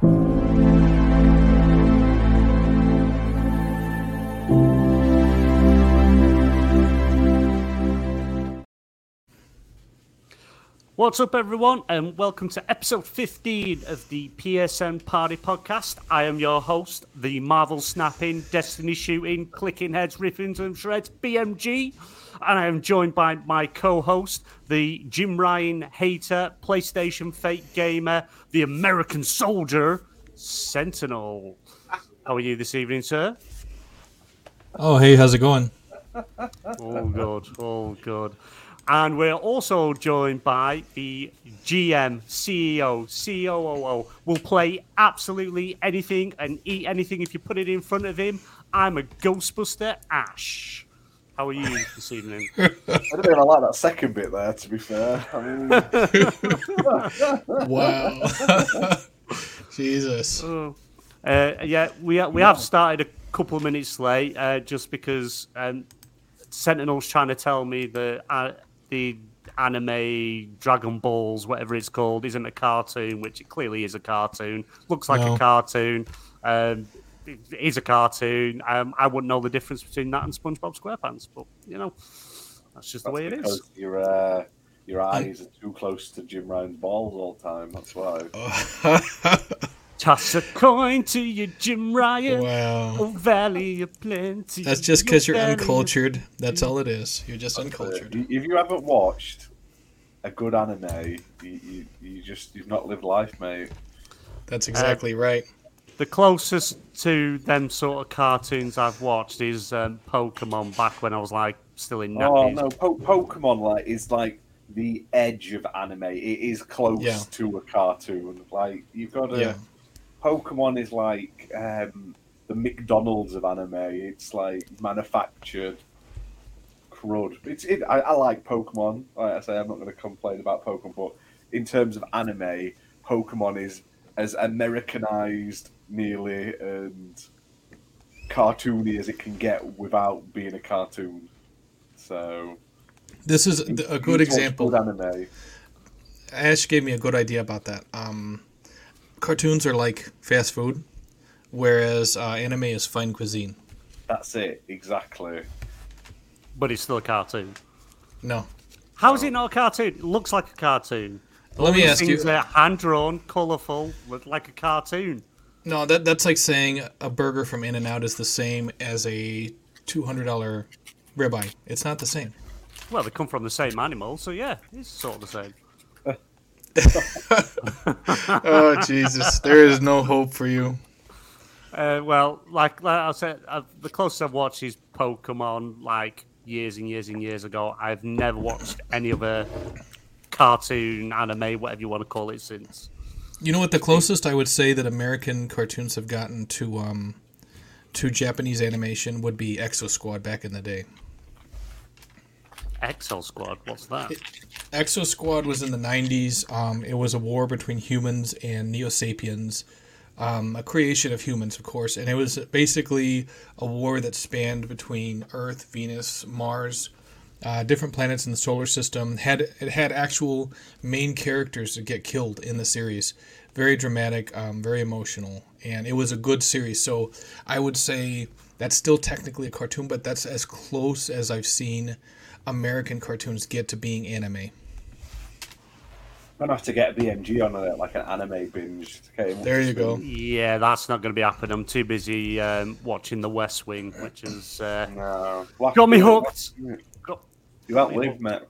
What's up, everyone, and welcome to episode 15 of the PSN Party Podcast. I am your host, the Marvel snapping, Destiny shooting, clicking heads, ripping and shreds, BMG, and I am joined by my co host, the Jim Ryan hater, PlayStation fake gamer, the American soldier, Sentinel. How are you this evening, sir? Oh, hey, how's it going? Oh, good. Oh, good. And we're also joined by the GM, CEO, COO. Will play absolutely anything and eat anything if you put it in front of him. I'm a Ghostbuster Ash. How are you this evening? I don't even like that second bit there, to be fair. I mean, Wow. Jesus. Oh. Uh, yeah, we we have started a couple of minutes late uh, just because um, Sentinel's trying to tell me that uh, the anime Dragon Balls, whatever it's called, isn't a cartoon, which it clearly is a cartoon. Looks like No. a cartoon. Um, it is a cartoon. Um, I wouldn't know the difference between that and SpongeBob SquarePants, but you know, that's just the way it is. your uh, your eyes are too close to Jim Ryan's balls all the time. That's why. Toss a coin to your Jim Ryan. wow. Oh, Valley of Plenty. That's just because you're uncultured. That's all it is. You're just uncultured. Uh, If you haven't watched a good anime, you, you, you just you've not lived life, mate. That's exactly right. The closest to them sort of cartoons I've watched is um, Pokemon back when I was like still in Oh nappies. no, po- Pokemon like is like the edge of anime. It is close Yeah. to a cartoon. Like you've got a Yeah. Pokemon is like um, the McDonald's of anime. It's like manufactured crud. It's it, I, I like Pokemon. Like I say, I'm not going to complain about Pokemon, but in terms of anime, Pokemon is as Americanized nearly and cartoony as it can get without being a cartoon. So This is a good example. Good anime. Ash gave me a good idea about that. Um, cartoons are like fast food, whereas uh, anime is fine cuisine. That's it exactly. But it's still a cartoon. No. How is it not a cartoon? It looks like a cartoon. Let me ask things you. are hand drawn, colourful, look like a cartoon. No, that that's like saying a burger from In and Out is the same as a two hundred dollar ribeye. It's not the same. Well, they come from the same animal, so yeah, it's sort of the same. Oh Jesus, there is no hope for you. Uh, well, like, like I said, uh, the closest I've watched is Pokemon, like years and years and years ago. I've never watched any other cartoon, anime, whatever you want to call it, since. You know what? The closest I would say that American cartoons have gotten to um, to Japanese animation would be Exo Squad back in the day. Exo Squad, what's that? Exo Squad was in the '90s. Um, it was a war between humans and Neo Sapiens, um, a creation of humans, of course, and it was basically a war that spanned between Earth, Venus, Mars, uh, different planets in the solar system. Had it had actual main characters that get killed in the series. Very dramatic, um, very emotional, and it was a good series. So I would say that's still technically a cartoon, but that's as close as I've seen American cartoons get to being anime. I'm gonna have to get BMG on it, like an anime binge. Okay, There you go. Yeah, that's not going to be happening. I'm too busy um, watching The West Wing, which is uh, No. Well, got me hooked. Got- You won't live, mate.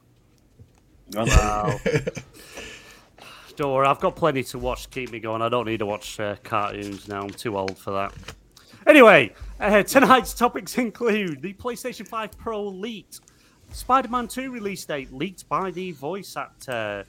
You won't Wow. Don't worry, I've got plenty to watch to keep me going. I don't need to watch uh, cartoons now. I'm too old for that. Anyway, uh, tonight's topics include the PlayStation 5 Pro leaked, Spider Man 2 release date leaked by the voice actor.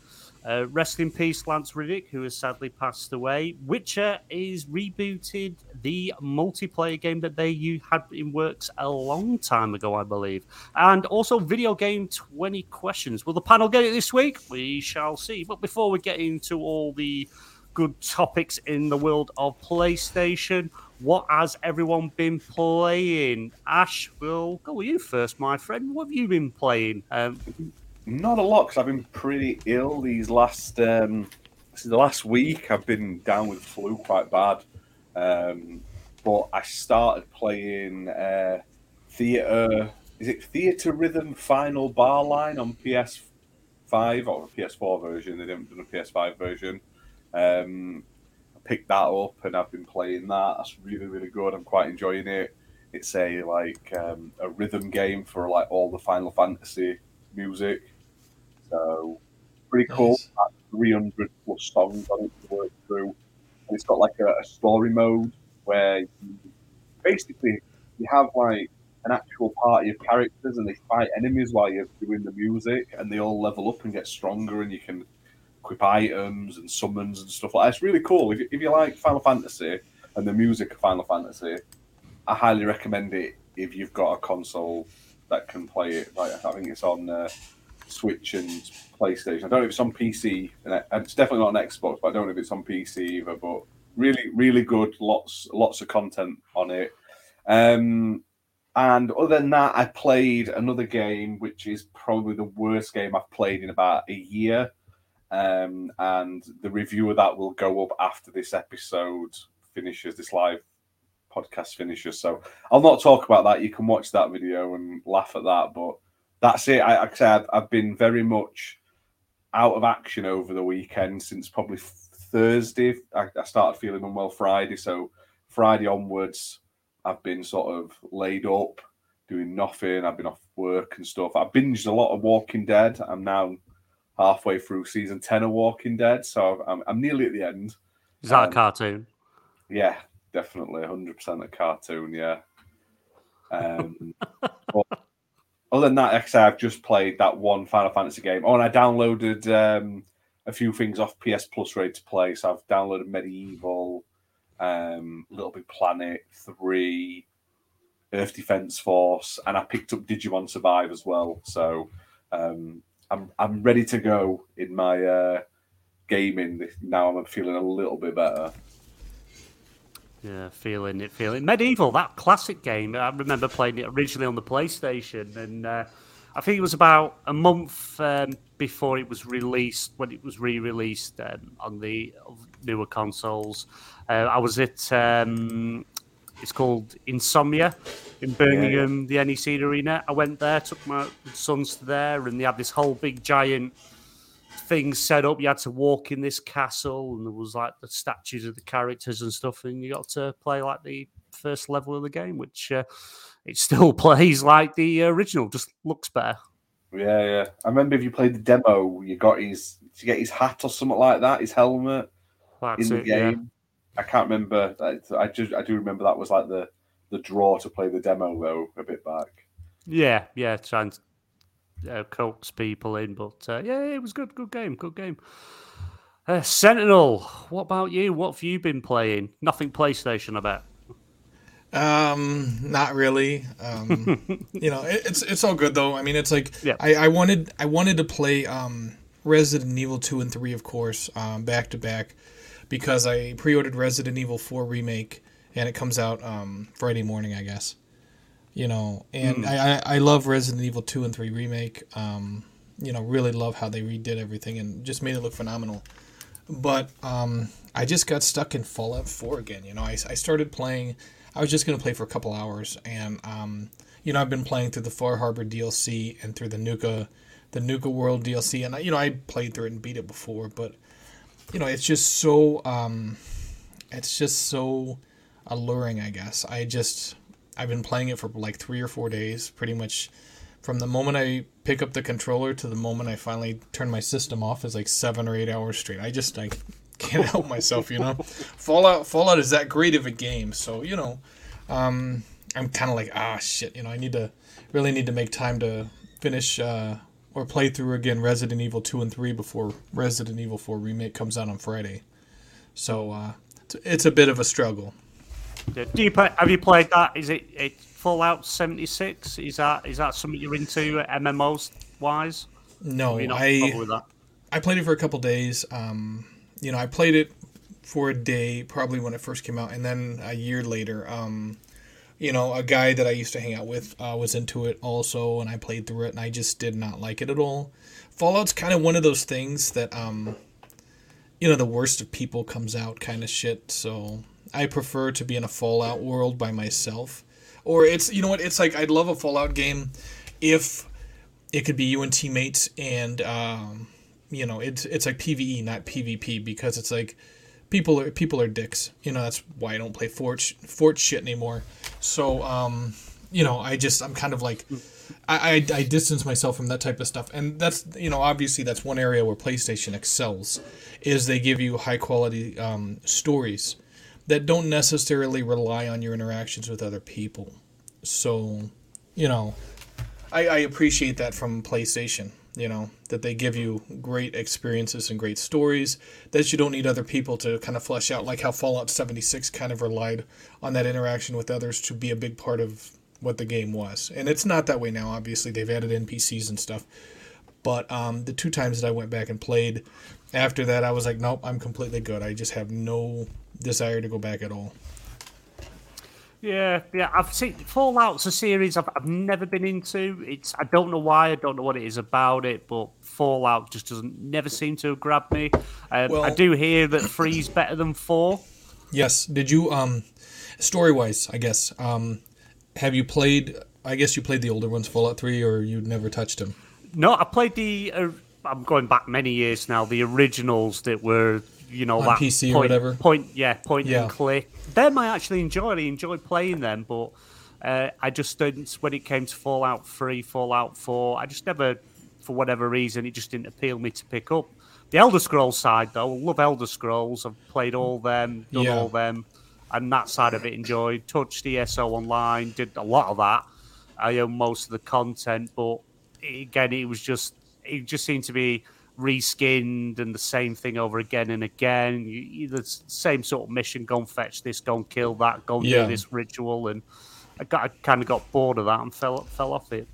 Uh, rest in peace, Lance Reddick, who has sadly passed away. Witcher is rebooted the multiplayer game that they had in works a long time ago, I believe. And also, video game 20 questions. Will the panel get it this week? We shall see. But before we get into all the good topics in the world of PlayStation, what has everyone been playing? Ash, we'll go with you first, my friend. What have you been playing? Um, Not a lot, because I've been pretty ill these last um, the last week I've been down with flu quite bad, um, but I started playing uh, theatre. Is it Theatrhythm Final Bar Line on PS5 or a PS4 version? They didn't do a PS5 version. Um, I picked that up and I've been playing that. That's really really good. I'm quite enjoying it. It's a like um, a rhythm game for like all the Final Fantasy music. So pretty cool. Nice. 300 plus songs on it to work through. And it's got like a, a story mode where you, basically you have like an actual party of characters and they fight enemies while you're doing the music and they all level up and get stronger and you can equip items and summons and stuff like that. It's really cool. If you, if you like Final Fantasy and the music of Final Fantasy, I highly recommend it if you've got a console that can play it. Like I think it's on uh, Switch and PlayStation. I don't know if it's on PC, and it's definitely not on Xbox, but I don't know if it's on PC either. But really, really good. Lots, lots of content on it. Um, and other than that, I played another game, which is probably the worst game I've played in about a year. Um, and the review of that will go up after this episode finishes, this live podcast finishes. So I'll not talk about that. You can watch that video and laugh at that. But that's it. I, like I said, I've, I've been very much out of action over the weekend since probably Thursday. I, I started feeling unwell Friday. So Friday onwards, I've been sort of laid up, doing nothing. I've been off work and stuff. I binged a lot of Walking Dead. I'm now halfway through season 10 of Walking Dead. So I'm, I'm nearly at the end. Is that Um, a cartoon? Yeah, definitely, hundred percent a cartoon. Yeah. Um, but other than that, like I say, I've just played that one Final Fantasy game. Oh, and I downloaded um, a few things off PS Plus ready to play. So I've downloaded MediEvil, um, Little Big Planet Three, Earth Defense Force, and I picked up Digimon Survive as well. So um, I'm I'm ready to go in my uh, gaming now. I'm feeling a little bit better. Yeah, feeling it, feeling medieval. That classic game. I remember playing it originally on the PlayStation, and uh, I think it was about a month um, before it was released when it was re-released um, on the newer consoles. Uh, I was at um, it's called Insomnia in Birmingham, the NEC Arena. I went there, took my sons to there, and they had this whole big giant thing set up. You had to walk in this castle, and there was like the statues of the characters and stuff, and you got to play like the first level of the game, which uh, it still plays like the original, just looks better. Yeah, yeah. I remember if you played the demo, you got his to get his hat or something like that, his helmet That's in the it, yeah. game. I can't remember. I- I just I do remember that was like the the draw to play the demo though a bit back. Yeah, yeah, trying to uh, coax people in, but uh, yeah, it was good, good game, good game. Uh, Sentinel, what about you? What have you been playing? Nothing PlayStation, I bet. Um, not really. Um, you know, it, it's it's all good though. I mean, it's like Yeah. I, I wanted I wanted to play um Resident Evil two and three, of course, um, back to back, because I pre-ordered Resident Evil four remake and it comes out um Friday morning, I guess. You know, and I, I I love Resident Evil two and three remake. Um, you know, really love how they redid everything and just made it look phenomenal. But um, I just got stuck in Fallout 4 again. You know, I, I started playing. I was just gonna play for a couple hours, and um, you know, I've been playing through the Far Harbor DLC and through the Nuka, the Nuka World DLC, and I, you know, I played through it and beat it before, but you know, it's just so, um, it's just so alluring. I guess I just I've been playing it for like three or four days, pretty much. From the moment I pick up the controller to the moment I finally turn my system off is like seven or eight hours straight. I just like can't help myself, you know. Fallout Fallout is that great of a game, so you know, um, I'm kind of like ah shit, you know. I need to really need to make time to finish uh, or play through again Resident Evil two and three before Resident Evil four remake comes out on Friday. So uh, it's, it's a bit of a struggle. Do you play, have you played that? Is it, it Fallout seventy six? Is that is that something you're into MMOs wise? No, Are you not I? I played it for a couple days. Um, you know, I played it for a day, probably when it first came out, and then a year later, um, you know, a guy that I used to hang out with uh, was into it also, and I played through it, and I just did not like it at all. Fallout's kind of one of those things that, um, you know the worst of people comes out kind of shit. So I prefer to be in a Fallout world by myself. Or it's you know what it's like I'd love a Fallout game if it could be you and teammates and um, you know it's it's like PVE not PvP because it's like people are people are dicks. You know that's why I don't play Fort Fort shit anymore. So um, you know I just I'm kind of like I, I, I distance myself from that type of stuff, and that's you know obviously that's one area where PlayStation excels, is they give you high quality um, stories that don't necessarily rely on your interactions with other people. So, you know, I, I appreciate that from PlayStation. You know that they give you great experiences and great stories that you don't need other people to kind of flesh out, like how Fallout 76 kind of relied on that interaction with others to be a big part of what the game was. And it's not that way now. Obviously, they've added NPCs and stuff. But um, the two times that I went back and played, after that, I was like, nope, I'm completely good. I just have no desire to go back at all. Yeah, yeah. I've seen Fallout's a series I've, I've never been into. It's I don't know why. I don't know what it is about it, but Fallout just doesn't never seem to have grabbed me. Um, Well- I do hear that three's better than four. Yes. Did you um, story wise? I guess um, have you played? I guess you played the older ones, Fallout Three, or you never touched them. No, I played the. Uh, I'm going back many years now. The originals that were, you know, On that PC or point, whatever? Point, yeah, point Yeah. and click. Them I actually enjoyed. I enjoyed playing them, but uh, I just didn't. When it came to Fallout Three, Fallout Four, I just never, for whatever reason, it just didn't appeal me to pick up. The Elder Scrolls side, though, love Elder Scrolls. I've played all them, done Yeah. all them, and that side of it enjoyed. Touched ESO online, did a lot of that. I own most of the content, but again, it was just it just seemed to be reskinned and the same thing over again and again. You, you, the same sort of mission: go and fetch this, go and kill that, go and Yeah. do this ritual, and I got I kind of got bored of that and fell fell off it.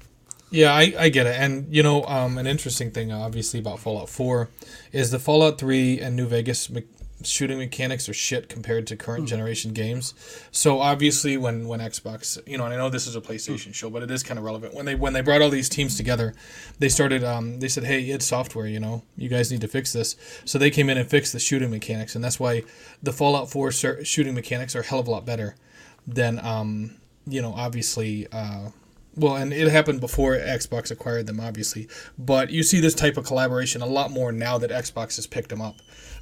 Yeah, I, I get it. And, you know, um, an interesting thing, obviously, about Fallout 4 is the Fallout 3 and New Vegas me- shooting mechanics are shit compared to current generation games. So, obviously, when, when Xbox, you know, and I know this is a PlayStation show, but it is kind of relevant. When they when they brought all these teams together, they started, um, they said, hey, it's software, you know, you guys need to fix this. So, they came in and fixed the shooting mechanics. And that's why the Fallout 4 cer- shooting mechanics are a hell of a lot better than, um, you know, obviously. Uh, well, and it happened before Xbox acquired them, obviously. But you see this type of collaboration a lot more now that Xbox has picked them up,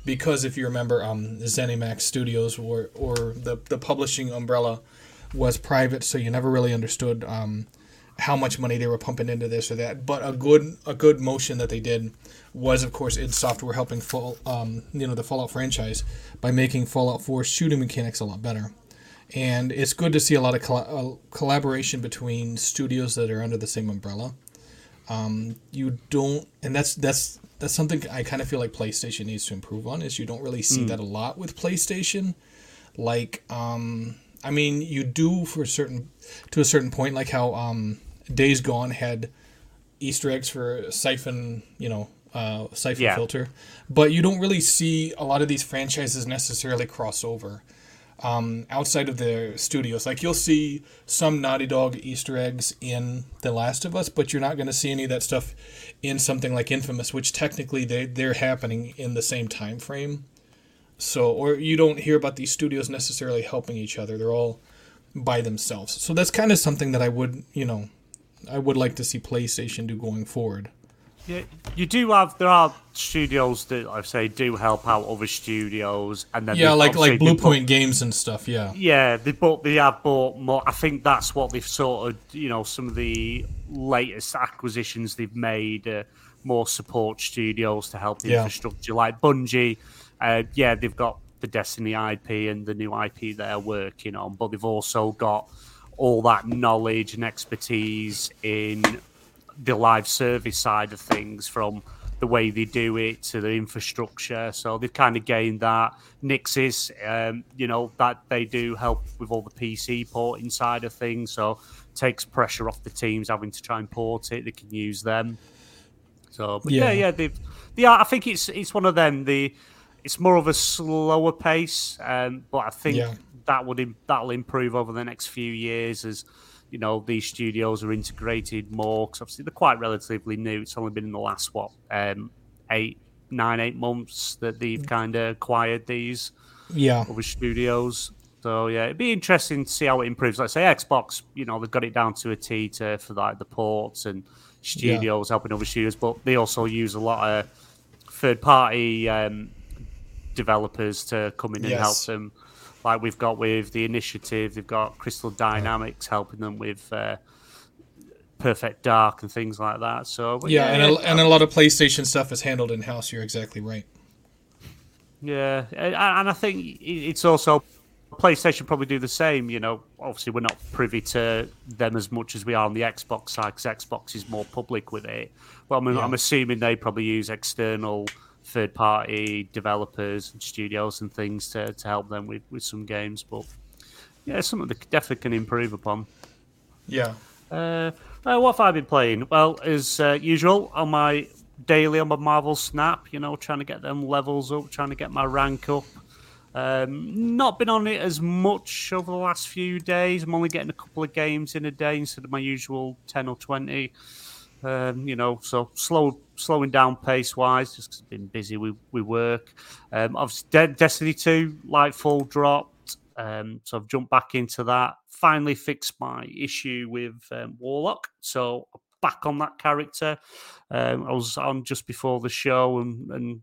because if you remember, um, ZeniMax Studios or or the the publishing umbrella was private, so you never really understood um, how much money they were pumping into this or that. But a good a good motion that they did was, of course, id Software helping fall, um, you know, the Fallout franchise by making Fallout 4 shooting mechanics a lot better and it's good to see a lot of uh, collaboration between studios that are under the same umbrella. Um, you don't, and that's that's that's something I kind of feel like PlayStation needs to improve on. Is you don't really see that a lot with PlayStation. Like, um, I mean, you do for a certain to a certain point, like how um, Days Gone had Easter eggs for Syphon, you know, uh, Syphon Yeah. filter, but you don't really see a lot of these franchises necessarily cross over um, outside of the studios. Like you'll see some Naughty Dog Easter eggs in The Last of Us, but you're not going to see any of that stuff in something like Infamous, which technically they they're happening in the same time frame. So, or you don't hear about these studios necessarily helping each other. They're all by themselves. So that's kind of something that I would, you know, I would like to see PlayStation do going forward. Yeah, you do have there are studios that I say do help out other studios, and then Yeah, like like Blue they put- Games and stuff. Yeah. Yeah, they bought they have bought more. I think that's what they've sort of you know some of the latest acquisitions they've made. Uh, more support studios to help the Yeah. infrastructure, like Bungie. Uh, yeah, they've got the Destiny IP and the new IP they're working on, but they've also got all that knowledge and expertise in the live service side of things from the way they do it to the infrastructure. So they've kind of gained that. Nixxes, um, you know, that they do help with all the PC porting side of things. So takes pressure off the teams having to try and port it. They can use them. So, but yeah, Yeah. yeah, they've, yeah. I think it's it's one of them. The it's more of a slower pace, um, but I think Yeah. that would that'll improve over the next few years as you know these studios are integrated more. Because obviously they're quite relatively new. It's only been in the last what um, eight nine eight months that they've kind of acquired these Yeah. other studios. So yeah, it'd be interesting to see how it improves. Like say Xbox, you know, they've got it down to a T to for like the ports and studios helping other studios, but they also use a lot of third party um, developers to come in and help them. Like we've got with the initiative, they've got Crystal Dynamics helping them with uh, Perfect Dark and things like that. So but Yeah, and a, and a lot of PlayStation stuff is handled in house. You're exactly right. Yeah, and I think it's also PlayStation probably do the same. You know, obviously we're not privy to them as much as we are on the Xbox side because Xbox is more public with it. Well, I'm, Yeah. I'm assuming they probably use external third-party developers and studios and things to, to help them with, with some games. But yeah, it's something that definitely can improve upon. Yeah. Uh, uh, what have I been playing? Well, as uh, usual, on my daily on my Marvel Snap, you know, trying to get them levels up, trying to get my rank up. Um, not been on it as much over the last few days. I'm only getting a couple of games in a day instead of my usual ten or twenty. Um, you know, so slow, slowing down pace wise, just I've been busy with, with work. Um, obviously, De- Destiny Two Lightfall dropped, um, so I've jumped back into that. Finally fixed my issue with um, Warlock, so back on that character. Um, I was on just before the show and, and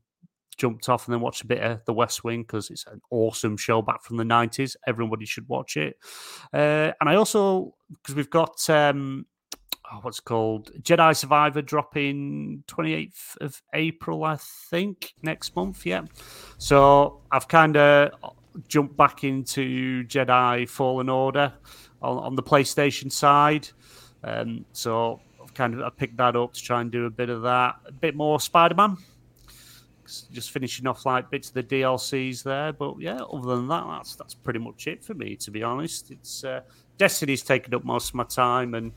jumped off and then watched a bit of The West Wing because it's an awesome show back from the 90s. Everybody should watch it. Uh, and I also, because we've got, um, oh, what's called? Jedi Survivor dropping 28th of April, I think, next month. Yeah. So I've kind of jumped back into Jedi Fallen Order on, on the PlayStation side. Um, so I've kind of I picked that up to try and do a bit of that, a bit more Spider Man. Just finishing off like bits of the DLCs there, but yeah. Other than that, that's that's pretty much it for me. To be honest, it's uh, Destiny's taken up most of my time, and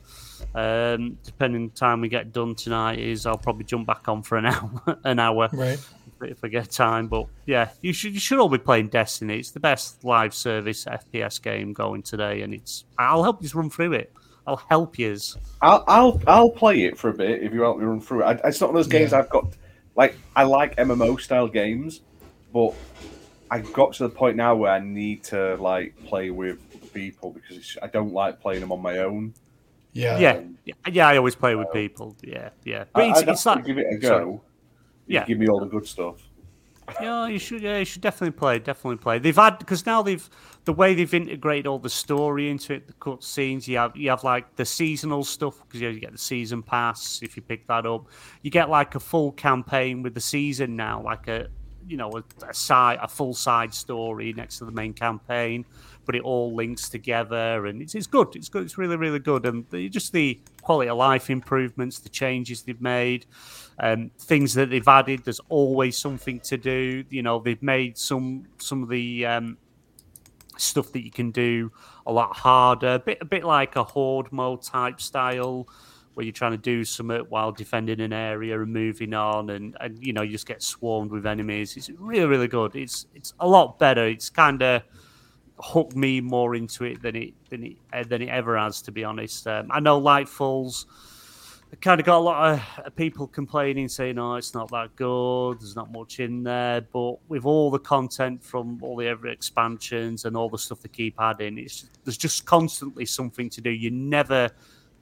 um, depending on the time we get done tonight, is I'll probably jump back on for an hour, an hour Right. if I get time. But yeah, you should you should all be playing Destiny. It's the best live service FPS game going today, and it's I'll help you run through it. I'll help you. I'll I'll I'll play it for a bit if you help me run through it. I, it's not one of those games Yeah. I've got. Like I like MMO style games, but I got to the point now where I need to like play with people because it's, I don't like playing them on my own. Yeah. Yeah, yeah, yeah. I always play with people. Yeah, yeah. But I, it's, I'd it's like give it a sorry. go. Yeah. give me all the good stuff. Yeah, you should. Yeah, you should definitely play. Definitely play. They've had because now they've the way they've integrated all the story into it, the cut scenes. You have you have like the seasonal stuff because you, know, you get the season pass if you pick that up. You get like a full campaign with the season now, like a you know a, a side a full side story next to the main campaign, but it all links together and it's it's good. It's good. It's really really good. And the, just the quality of life improvements, the changes they've made um, things that they've added. There's always something to do. You know, they've made some some of the um, stuff that you can do a lot harder. A bit a bit like a horde mode type style, where you're trying to do something while defending an area and moving on, and, and you know you just get swarmed with enemies. It's really really good. It's it's a lot better. It's kind of hooked me more into it than it than it uh, than it ever has. To be honest, um, I know Lightfalls kind of got a lot of people complaining, saying, "Oh, it's not that good. There's not much in there." But with all the content from all the every expansions and all the stuff they keep adding, it's there's just constantly something to do. You never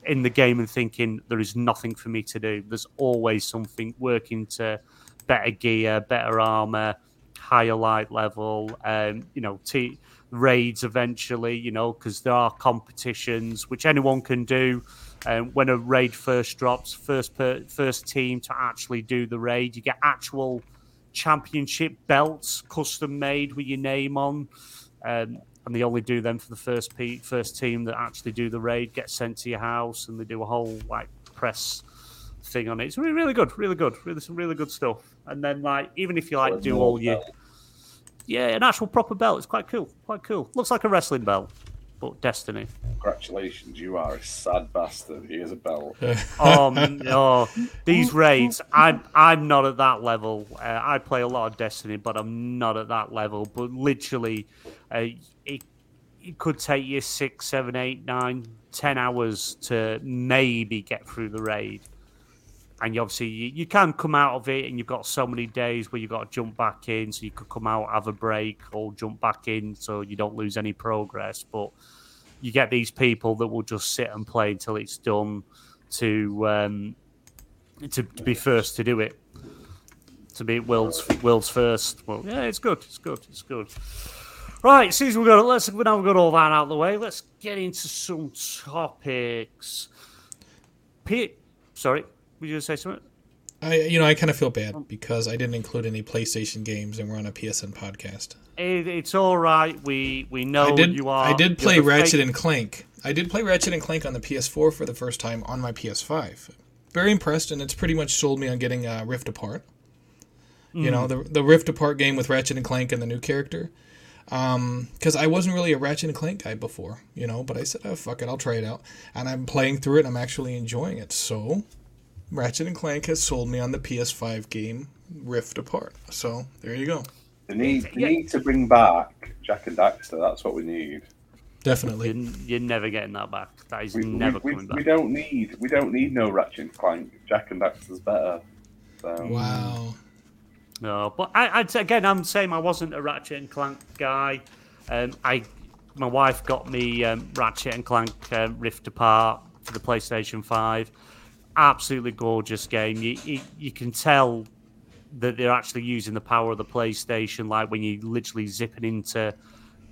in the game and thinking there is nothing for me to do. There's always something working to better gear, better armor, higher light level. Um, you know, t- raids eventually. You know, because there are competitions which anyone can do. Um, when a raid first drops, first per, first team to actually do the raid, you get actual championship belts, custom made with your name on, um, and they only do them for the first pe- first team that actually do the raid. Get sent to your house, and they do a whole like press thing on it. It's really, really good, really good, really some really good stuff. And then like even if you like do all your yeah, an actual proper belt, it's quite cool, quite cool. Looks like a wrestling belt, but Destiny. Congratulations, you are a sad bastard. Here's a belt. um, oh, these raids, I'm I'm not at that level. Uh, I play a lot of Destiny, but I'm not at that level. But literally, uh, it it could take you six, seven, eight, nine, ten hours to maybe get through the raid, and you obviously you, you can come out of it, and you've got so many days where you've got to jump back in, so you could come out, have a break, or jump back in, so you don't lose any progress. But you get these people that will just sit and play until it's done to um, to, to be first to do it, to be world's world's first. Well, yeah, it's good, it's good, it's good. Right, since we've got let's now we've got all that out of the way, let's get into some topics. Pete, sorry, were you say something? I you know I kind of feel bad because I didn't include any PlayStation games and we're on a PSN podcast. It, it's all right. We we know I did you are. I did play Ratchet fake- and Clank. I did play Ratchet and Clank on the PS4 for the first time on my PS5. Very impressed, and it's pretty much sold me on getting uh, Rift Apart. You know the the Rift Apart game with Ratchet and Clank and the new character. Because I wasn't really a Ratchet and Clank guy before, you know. But I said, "Oh fuck it, I'll try it out." And I'm playing through it. and I'm actually enjoying it. So, Ratchet and Clank has sold me on the PS5 game Rift Apart. So there you go. They need, they need to bring back Jak and Daxter. That's what we need. Definitely. You're, you're never getting that back. That is We, never we, coming we, we don't need we don't need no Ratchet and Clank. Jak and Daxter's better. So, Wow. No, but I, I'd again, I'm saying I wasn't a Ratchet and Clank guy. Um, I, my wife got me um, Ratchet and Clank um, Rift Apart for the PlayStation Five. Absolutely gorgeous game. You, you you can tell that they're actually using the power of the PlayStation. Like when you're literally zipping into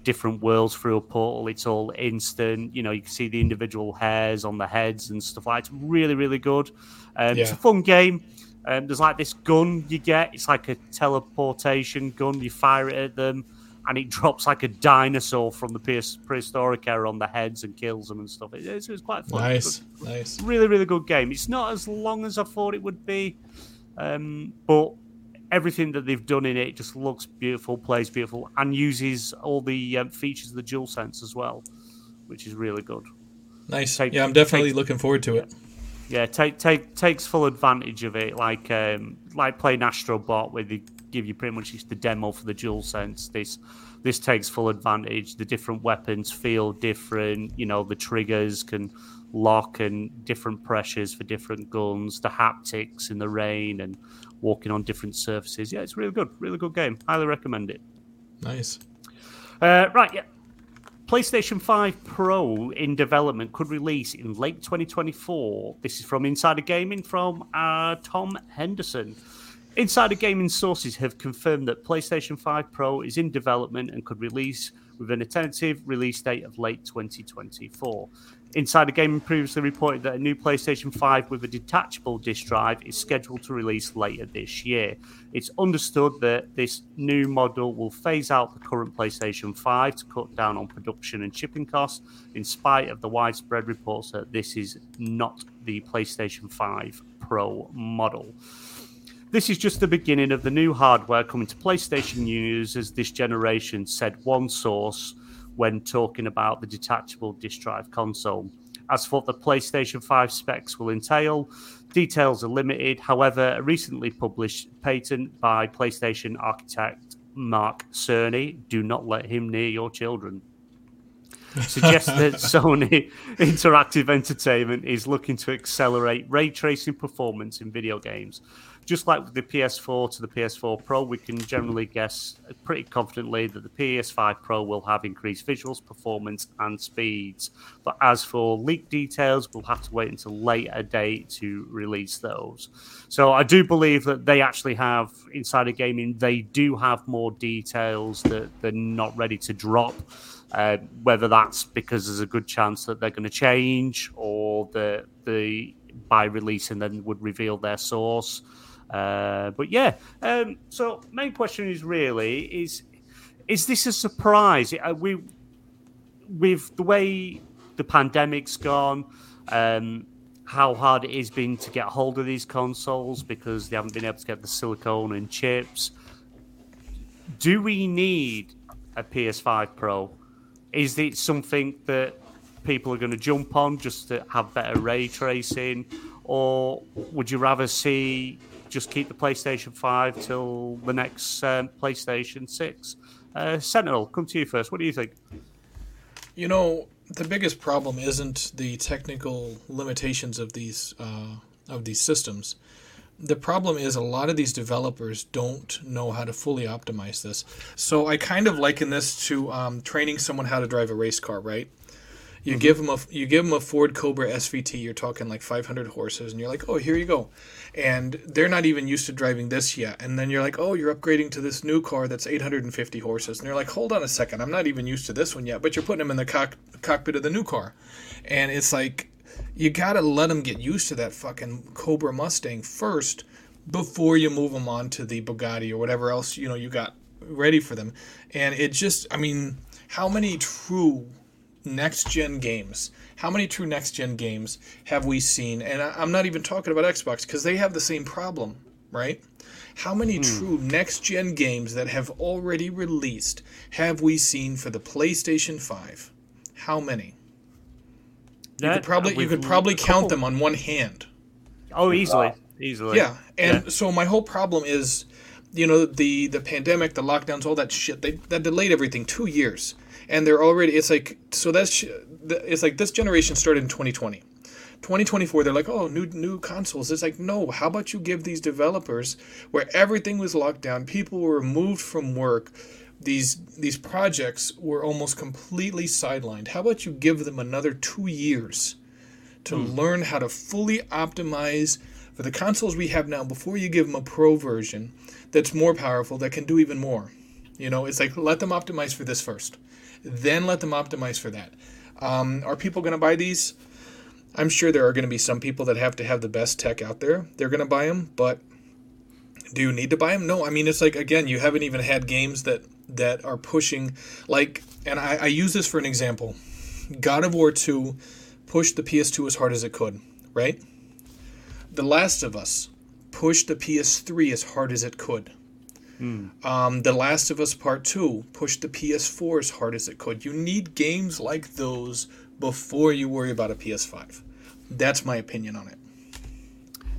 different worlds through a portal, it's all instant. You know, you can see the individual hairs on the heads and stuff like. It's really really good. Um, It's a fun game. Um, there's like this gun you get. It's like a teleportation gun. You fire it at them, and it drops like a dinosaur from the prehistoric era on the heads and kills them and stuff. It- It's, it's quite fun. Nice. Nice. Really, really good game. It's not as long as I thought it would be, um, but everything that they've done in it just looks beautiful, plays beautiful, and uses all the um, features of the DualSense as well, which is really good. Nice. Take- yeah, I'm definitely take- looking forward to it. Yeah, take take takes full advantage of it, like um, like playing Astrobot, where they give you pretty much just the demo for the DualSense. This this takes full advantage. The different weapons feel different. You know, the triggers can lock and different pressures for different guns. The haptics in the rain and walking on different surfaces. Yeah, it's really good, really good game. Highly recommend it. Nice. Uh, right, yeah. PlayStation 5 Pro in development could release in late 2024. This is from Insider Gaming from uh, Tom Henderson. Insider Gaming sources have confirmed that PlayStation 5 Pro is in development and could release with an tentative release date of late 2024. Insider Gaming previously reported that a new PlayStation 5 with a detachable disk drive is scheduled to release later this year. It's understood that this new model will phase out the current PlayStation 5 to cut down on production and shipping costs, in spite of the widespread reports that this is not the PlayStation 5 Pro model. This is just the beginning of the new hardware coming to PlayStation users this generation, said one source when talking about the detachable disk drive console. As for what the PlayStation 5 specs will entail, details are limited. However, a recently published patent by PlayStation architect Mark Cerny, do not let him near your children, suggests that Sony Interactive Entertainment is looking to accelerate ray tracing performance in video games. Just like with the PS4 to the PS4 Pro, we can generally guess pretty confidently that the PS5 Pro will have increased visuals, performance, and speeds. But as for leak details, we'll have to wait until later date to release those. So I do believe that they actually have Insider Gaming. They do have more details that they're not ready to drop. Uh, whether that's because there's a good chance that they're going to change, or the the by release and then would reveal their source. Uh, but yeah, um, so main question is really is is this a surprise? Uh, we with the way the pandemic's gone, um, how hard it has been to get hold of these consoles because they haven't been able to get the silicone and chips. Do we need a PS5 Pro? Is it something that people are going to jump on just to have better ray tracing, or would you rather see just keep the PlayStation 5 till the next um, PlayStation 6? Uh, Sentinel, come to you first. What do you think? You know, the biggest problem isn't the technical limitations of these uh, of these systems. The problem is a lot of these developers don't know how to fully optimize this. So I kind of liken this to um, training someone how to drive a race car, right? Mm-hmm. You give them a you give them a Ford Cobra SVT. You're talking like 500 horses, and you're like, oh, here you go, and they're not even used to driving this yet. And then you're like, oh, you're upgrading to this new car that's 850 horses, and they're like, hold on a second, I'm not even used to this one yet. But you're putting them in the cock, cockpit of the new car, and it's like you gotta let them get used to that fucking Cobra Mustang first before you move them on to the Bugatti or whatever else you know you got ready for them. And it just, I mean, how many true next gen games. How many true next gen games have we seen? And I, am not even talking about Xbox because they have the same problem, right? How many Hmm. true next gen games that have already released have we seen for the PlayStation 5? How many? You could probably you could probably count couple. them on one hand. Oh, easily, easily. Yeah, and so my whole problem is, you know, the the pandemic, the lockdowns, all that shit. They that delayed everything two years, and they're already. It's like so that's it's like this generation started in 2020. 2024 they're like oh new new consoles it's like no how about you give these developers where everything was locked down people were removed from work these these projects were almost completely sidelined how about you give them another 2 years to hmm. learn how to fully optimize for the consoles we have now before you give them a pro version that's more powerful that can do even more you know it's like let them optimize for this first then let them optimize for that. Um, are people going to buy these? I'm sure there are going to be some people that have to have the best tech out there. They're going to buy them but do you need to buy them no i mean it's like again you haven't even had games that that are pushing like and i, I use this for an example. God of war 2 pushed the ps2 as hard as it could right? The last of us pushed the ps3 as hard as it could um, the Last of Us Part 2 pushed the PS4 as hard as it could. You need games like those before you worry about a PS5. That's my opinion on it.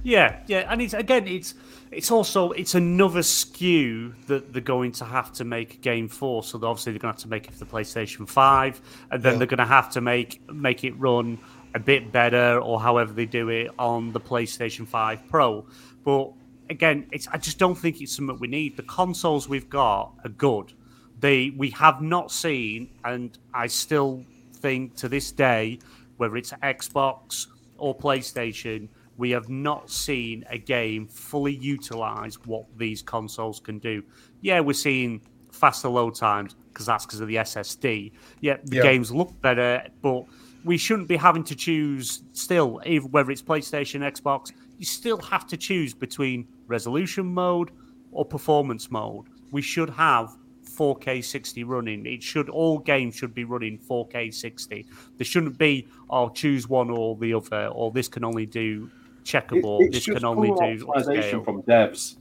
Yeah, yeah, and it's again, it's it's also it's another SKU that they're going to have to make a game for. So obviously they're going to have to make it for the PlayStation Five, and then Yeah. they're going to have to make make it run a bit better, or however they do it on the PlayStation Five Pro. But again, it's I just don't think it's something we need. The consoles we've got are good. They we have not seen, and I still think to this day, whether it's Xbox or PlayStation, we have not seen a game fully utilize what these consoles can do. Yeah, we're seeing faster load times because that's because of the SSD. Yeah, the Yeah. games look better, but we shouldn't be having to choose still, even whether it's PlayStation, Xbox, you still have to choose between resolution mode or performance mode. We should have 4K 60 running. It should all games should be running 4K 60. There shouldn't be I'll oh choose one or the other, or this can only do It- checkerboard. it's this can only do optimization from devs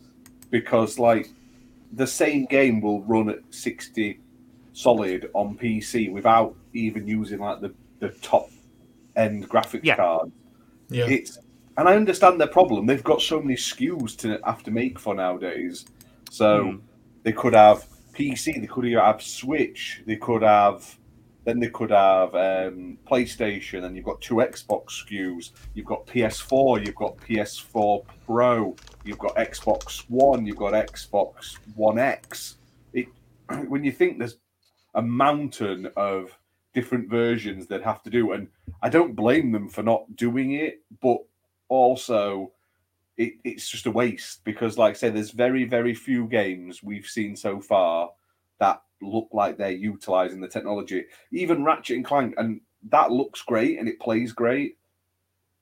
because like the same game will run at 60 solid on PC without even using like the, the top end graphics Yeah. card. Yeah. It's and I understand their problem. They've got so many SKUs to have to make for nowadays. So Hmm. they could have PC, they could have Switch, they could have then they could have um, PlayStation, and you've got two Xbox SKUs. You've got PS4, you've got PS4 Pro, you've got Xbox One, you've got Xbox One X. It when you think there's a mountain of different versions that have to do, and I don't blame them for not doing it, but also it, it's just a waste because, like I say, there's very, very few games we've seen so far that look like they're utilizing the technology. Even Ratchet and Clank, and that looks great and it plays great.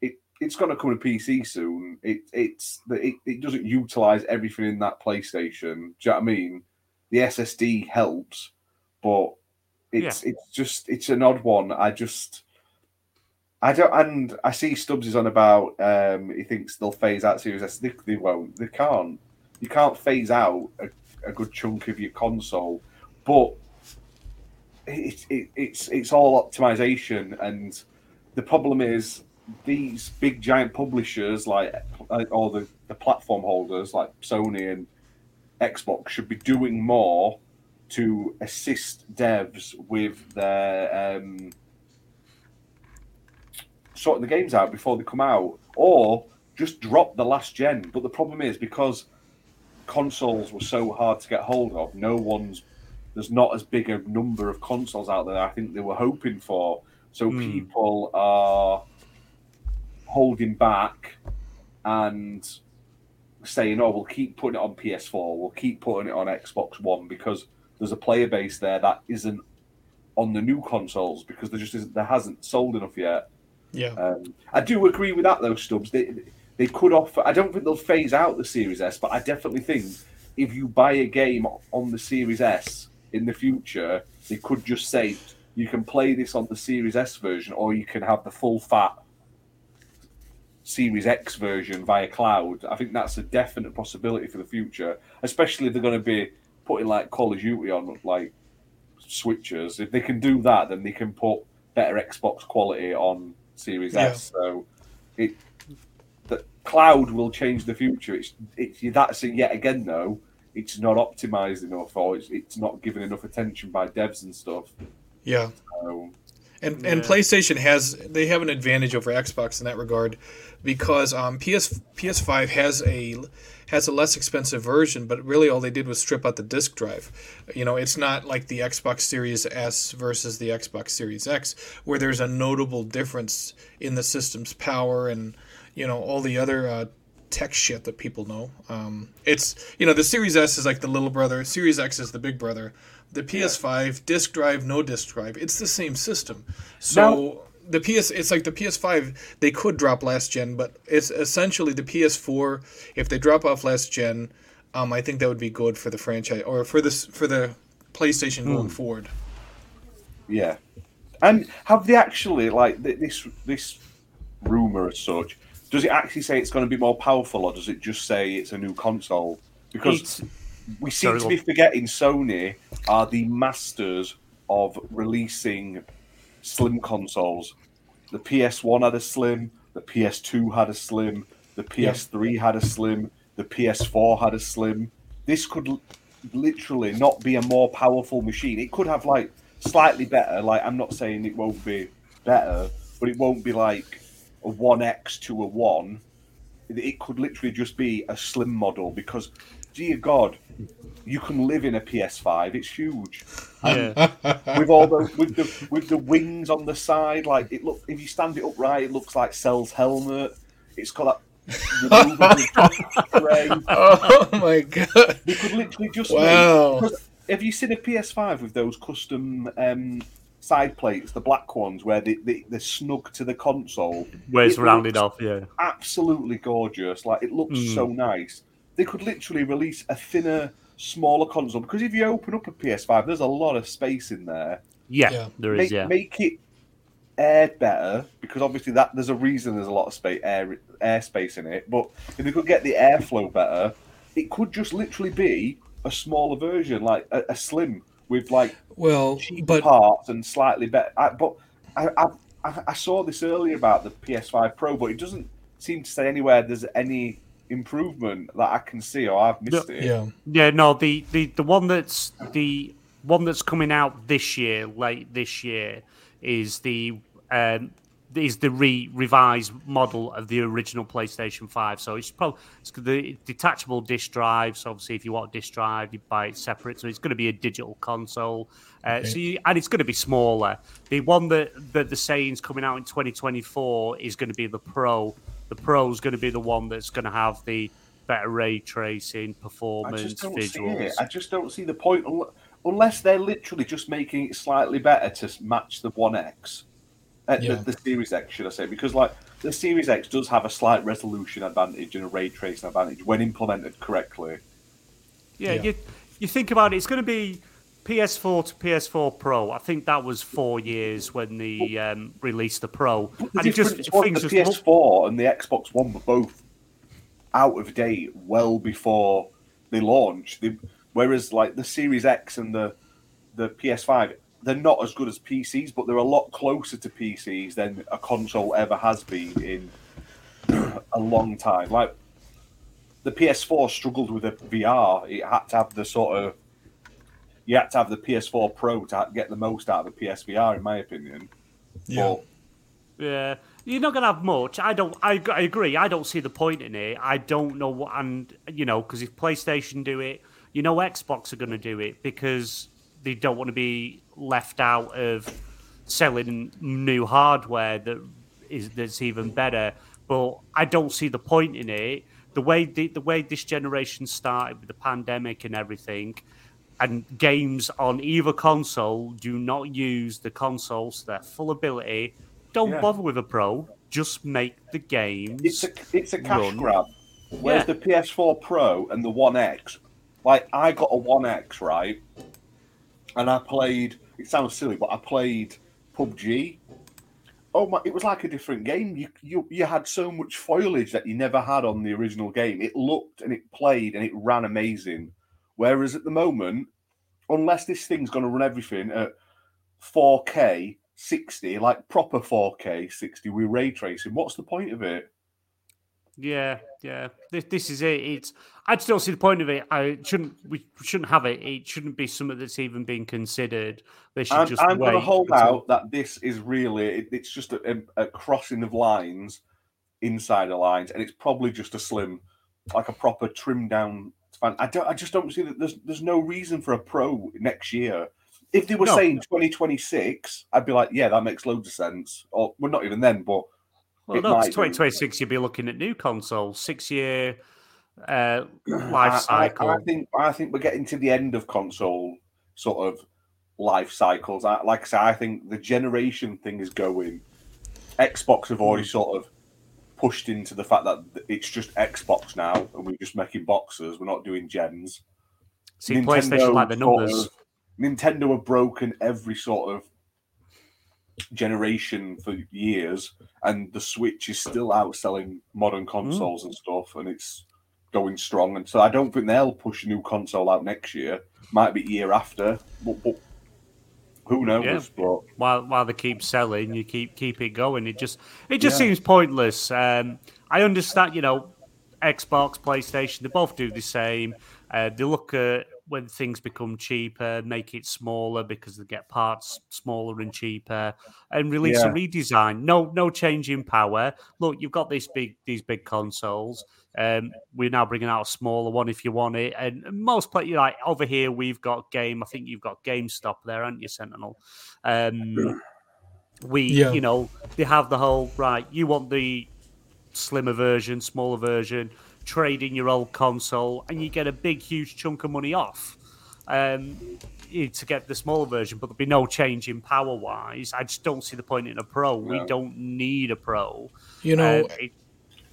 It it's going to come to PC soon. It it's it, it doesn't utilize everything in that PlayStation. Do you know what I mean? The SSD helps, but it's it's just it's an odd one. I just I don't, and I see Stubbs is on about. Um, he thinks they'll phase out Series S. They, they won't. They can't. You can't phase out a, a good chunk of your console, but it, it, it's it's all optimization, and the problem is these big giant publishers like all the, the platform holders like Sony and Xbox should be doing more to assist devs with their um, sorting the games out before they come out, or just drop the last gen. But the problem is because consoles were so hard to get hold of, no one's there's not as big a number of consoles out there. I think they were hoping for. So Hmm. people are holding back and saying, "Oh, we'll keep putting it on PS4. We'll keep putting it on Xbox One because there's a player base there that isn't on the new consoles because there just isn't, there hasn't sold enough yet." Yeah. Um, I do agree with that though, Stubbs. They they could offer. I don't think they'll phase out the Series S, but I definitely think if you buy a game on the Series S in the future, they could just say you can play this on the Series S version, or you can have the full fat Series X version via cloud. I think that's a definite possibility for the future, especially if they're going to be putting like Call of Duty on like switches. If they can do that, then they can put better Xbox quality on Series Yeah. S. So it the cloud will change the future. It's it's that's it yet again though. It's not optimized enough, or it's, it's not given enough attention by devs and stuff. Yeah. So, And and PlayStation has they have an advantage over Xbox in that regard because um, PS PS5 has a has a less expensive version, but really all they did was strip out the disk drive. You know, it's not like the Xbox Series S versus the Xbox Series X, where there's a notable difference in the system's power and you know all the other uh, tech shit that people know. Um, it's you know the Series S is like the little brother, Series X is the big brother. The PS5 disk drive, no disk drive, it's the same system. So the PS, it's like the PS5. They could drop last gen, but it's essentially the PS4. If they drop off last gen, um, I think that would be good for the franchise or for this for the PlayStation going forward. Yeah, and have they actually like this this rumor as such? Does it actually say it's going to be more powerful, or does it just say it's a new console? Because It's, we seem Sorry, to be forgetting Sony are the masters of releasing slim consoles. The PS1 had a slim, the PS2 had a slim, the PS3 had a slim, the PS4 had a slim. This could l- literally not be a more powerful machine. It could have like slightly better. Like I'm not saying it won't be better, but it won't be like a one X to a one. It- It could literally just be a slim model because, dear God, you can live in a PS5. It's huge yeah. with all the with the with the wings on the side. Like it look if you stand it upright, it looks like Cell's helmet. It's got that. Oh my god! They could literally just Wow. make. 'cause Have you seen a PS5 with those custom um, side plates, the black ones, where they, they they're snug to the console? Where it's It rounded off, yeah. Absolutely gorgeous. Like it looks Mm. so nice. They could literally release a thinner, smaller console because if you open up a PS5, there's a lot of space in there. Yeah, Yeah. there is, make, yeah. make it air better because obviously that there's a reason there's a lot of space air airspace in it. But if they could get the airflow better, it could just literally be a smaller version, like a, a slim with like Well, but parts and slightly better. I, but I, I I I saw this earlier about the PS5 Pro, but it doesn't seem to say anywhere there's any improvement that I can see or I've missed it. yeah, Yeah, no, the, the, the one that's the one that's coming out this year, late this year, is the um, is the re revised model of the original PlayStation Five. So it's probably it's the detachable disc drive. So obviously, if you want a disc drive, you buy it separate. So it's going to be a digital console. Uh, So you, and it's going to be smaller. The one that that the saying's coming out in 2024 is going to be the Pro. The Pro is going to be the one that's going to have the better ray tracing, I performance, just don't see visuals. it. I just don't see the point unless they're literally just making it slightly better to match the One X, uh, Yeah. the, the Series X, should I say? Because like the Series X does have a slight resolution advantage and a ray tracing advantage when implemented correctly. Yeah, Yeah. you you think about it, it's going to be PS4 to PS4 Pro. I think that was four years when they um, released the Pro, The and just things the just PS4 and the Xbox One were both out of date well before they launched. They, whereas like the Series X and the the PS5, they're not as good as PCs, but they're a lot closer to PCs than a console ever has been in a long time. Like the PS4 struggled with a VR. It had to have the sort of you had to have the PS4 Pro to get the most out of the PSVR, in my opinion. yeah, But Yeah, you're not gonna have much. I don't. I, I agree. I don't see the point in it. I don't know what, and you know, because if PlayStation do it, you know, Xbox are gonna do it because they don't want to be left out of selling new hardware that is that's even better. But I don't see the point in it. The way the, the way this generation started with the pandemic and everything, and games on either console do not use the consoles to their full ability. Don't Yeah. bother with a pro. Just make the games. It's a it's a cash run. grab. Whereas Yeah. the PS4 Pro and the One X, like I got a One X right, and I played. It sounds silly, but I played PUBG. Oh my! It was like a different game. You you you had so much foliage that you never had on the original game. It looked and it played and it ran amazing. Whereas at the moment, unless this thing's going to run everything at 4K 60, like proper 4K 60 with ray tracing, what's the point of it? Yeah, yeah. This, this is it. It's. I just don't see the point of it. I shouldn't. We shouldn't have it. It shouldn't be something that's even being considered. They should I'm, just I'm going to hold until- out that this is really it, it's just a, a, a crossing of lines inside the lines, and it's probably just a slim, like a proper trimmed down. I don't. I just don't see that. There's there's no reason for a pro next year. If they were No. saying 2026, I'd be like, yeah, that makes loads of sense. Or well, not even then, but Well, no, 'cause might 2026, you'd be looking at new consoles, six year uh, I- life I, cycle. I, think I think we're getting to the end of console sort of life cycles. I, like I say, I think the generation thing is going. Xbox have already Hmm. sort of pushed into the fact that it's just Xbox now, and we're just making boxes. We're not doing gens. See, PlayStation like the numbers. of- Nintendo have broken every sort of generation for years, and the Switch is still outselling modern Hmm. consoles and stuff, and it's going strong. And so I don't think they'll push a new console out next year. Might be year after, but, but who knows? Yeah. But while while they keep selling, you keep keep it going. It just it just Yeah. seems pointless. Um, I understand, you know, Xbox, PlayStation, they both do the same. Uh, they look at when things become cheaper, make it smaller because they get parts smaller and cheaper, and release a redesign. No, no change in power. Look, you've got these big these big consoles. Um, we're now bringing out a smaller one if you want it. And most play like over here, we've got game. I think you've got GameStop there, aren't you, Sentinel? Um, we, Yeah. you know, they have the whole right. You want the slimmer version, smaller version, trading your old console, and you get a big, huge chunk of money off. Um, to get the smaller version, but there'll be no change in power wise. I just don't see the point in a pro. We don't need a pro. You know, Uh, it-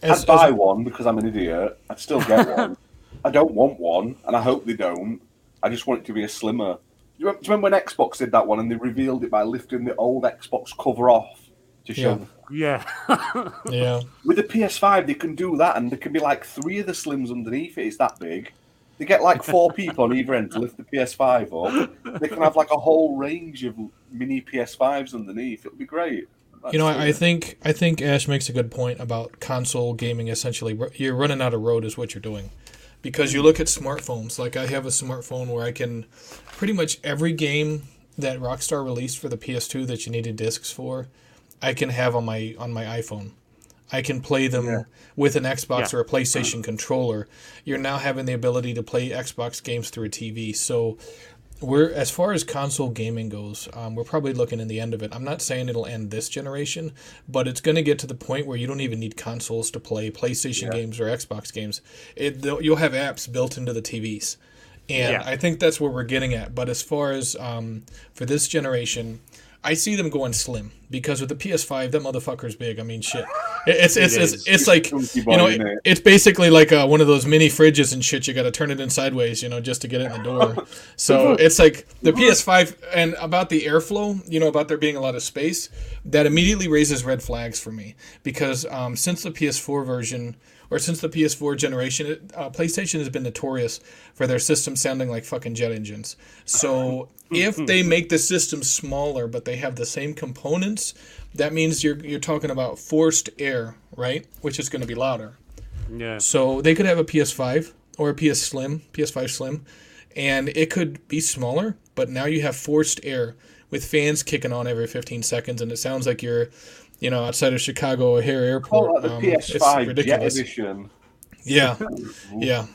as, I'd buy as- one because I'm an idiot. I'd still get one. I don't want one, and I hope they don't. I just want it to be a slimmer. Do you remember, do you remember when Xbox did that one and they revealed it by lifting the old Xbox cover off to show? Yeah. yeah. yeah, With the PS5, they can do that, and there can be like three of the slims underneath it. It's that big. They get like four people on either end to lift the PS5 up. They can have like a whole range of mini PS5s underneath. It'll be great. You know, I, I think I think Ash makes a good point about console gaming. Essentially, you're running out of road, is what you're doing, because you look at smartphones. Like I have a smartphone where I can pretty much every game that Rockstar released for the PS2 that you needed discs for, I can have on my on my iPhone. I can play them with an Xbox Yeah. or a PlayStation controller. You're now having the ability to play Xbox games through a TV. So we're as far as console gaming goes, um, we're probably looking in the end of it. I'm not saying it'll end this generation, but it's going to get to the point where you don't even need consoles to play PlayStation games or Xbox games. It, you'll have apps built into the TVs, and Yeah. I think that's where we're getting at. But as far as um, for this generation, I see them going slim because with the PS5, that motherfucker's big. I mean, shit. It- It's it's It it's, it's like you know, innit? it's basically like uh, one of those mini fridges and shit. You got to turn it in sideways, you know, just to get it in the door. So it's like the PS5 and about the airflow, you know, about there being a lot of space. That immediately raises red flags for me because um, since the PS4 version or since the PS4 generation, it, uh, PlayStation has been notorious for their system sounding like fucking jet engines. So if they make the system smaller but they have the same components, that means you're you're talking about forced air, right? Which is going to be louder. yeah. So they could have a PS5 or a PS Slim, PS5 Slim, and it could be smaller, but now you have forced air with fans kicking on every 15 seconds, and it sounds like you're you know, outside of Chicago O'Hare Oh, Airport. like the Um, PS5 it's ridiculous. Edition. Yeah, yeah.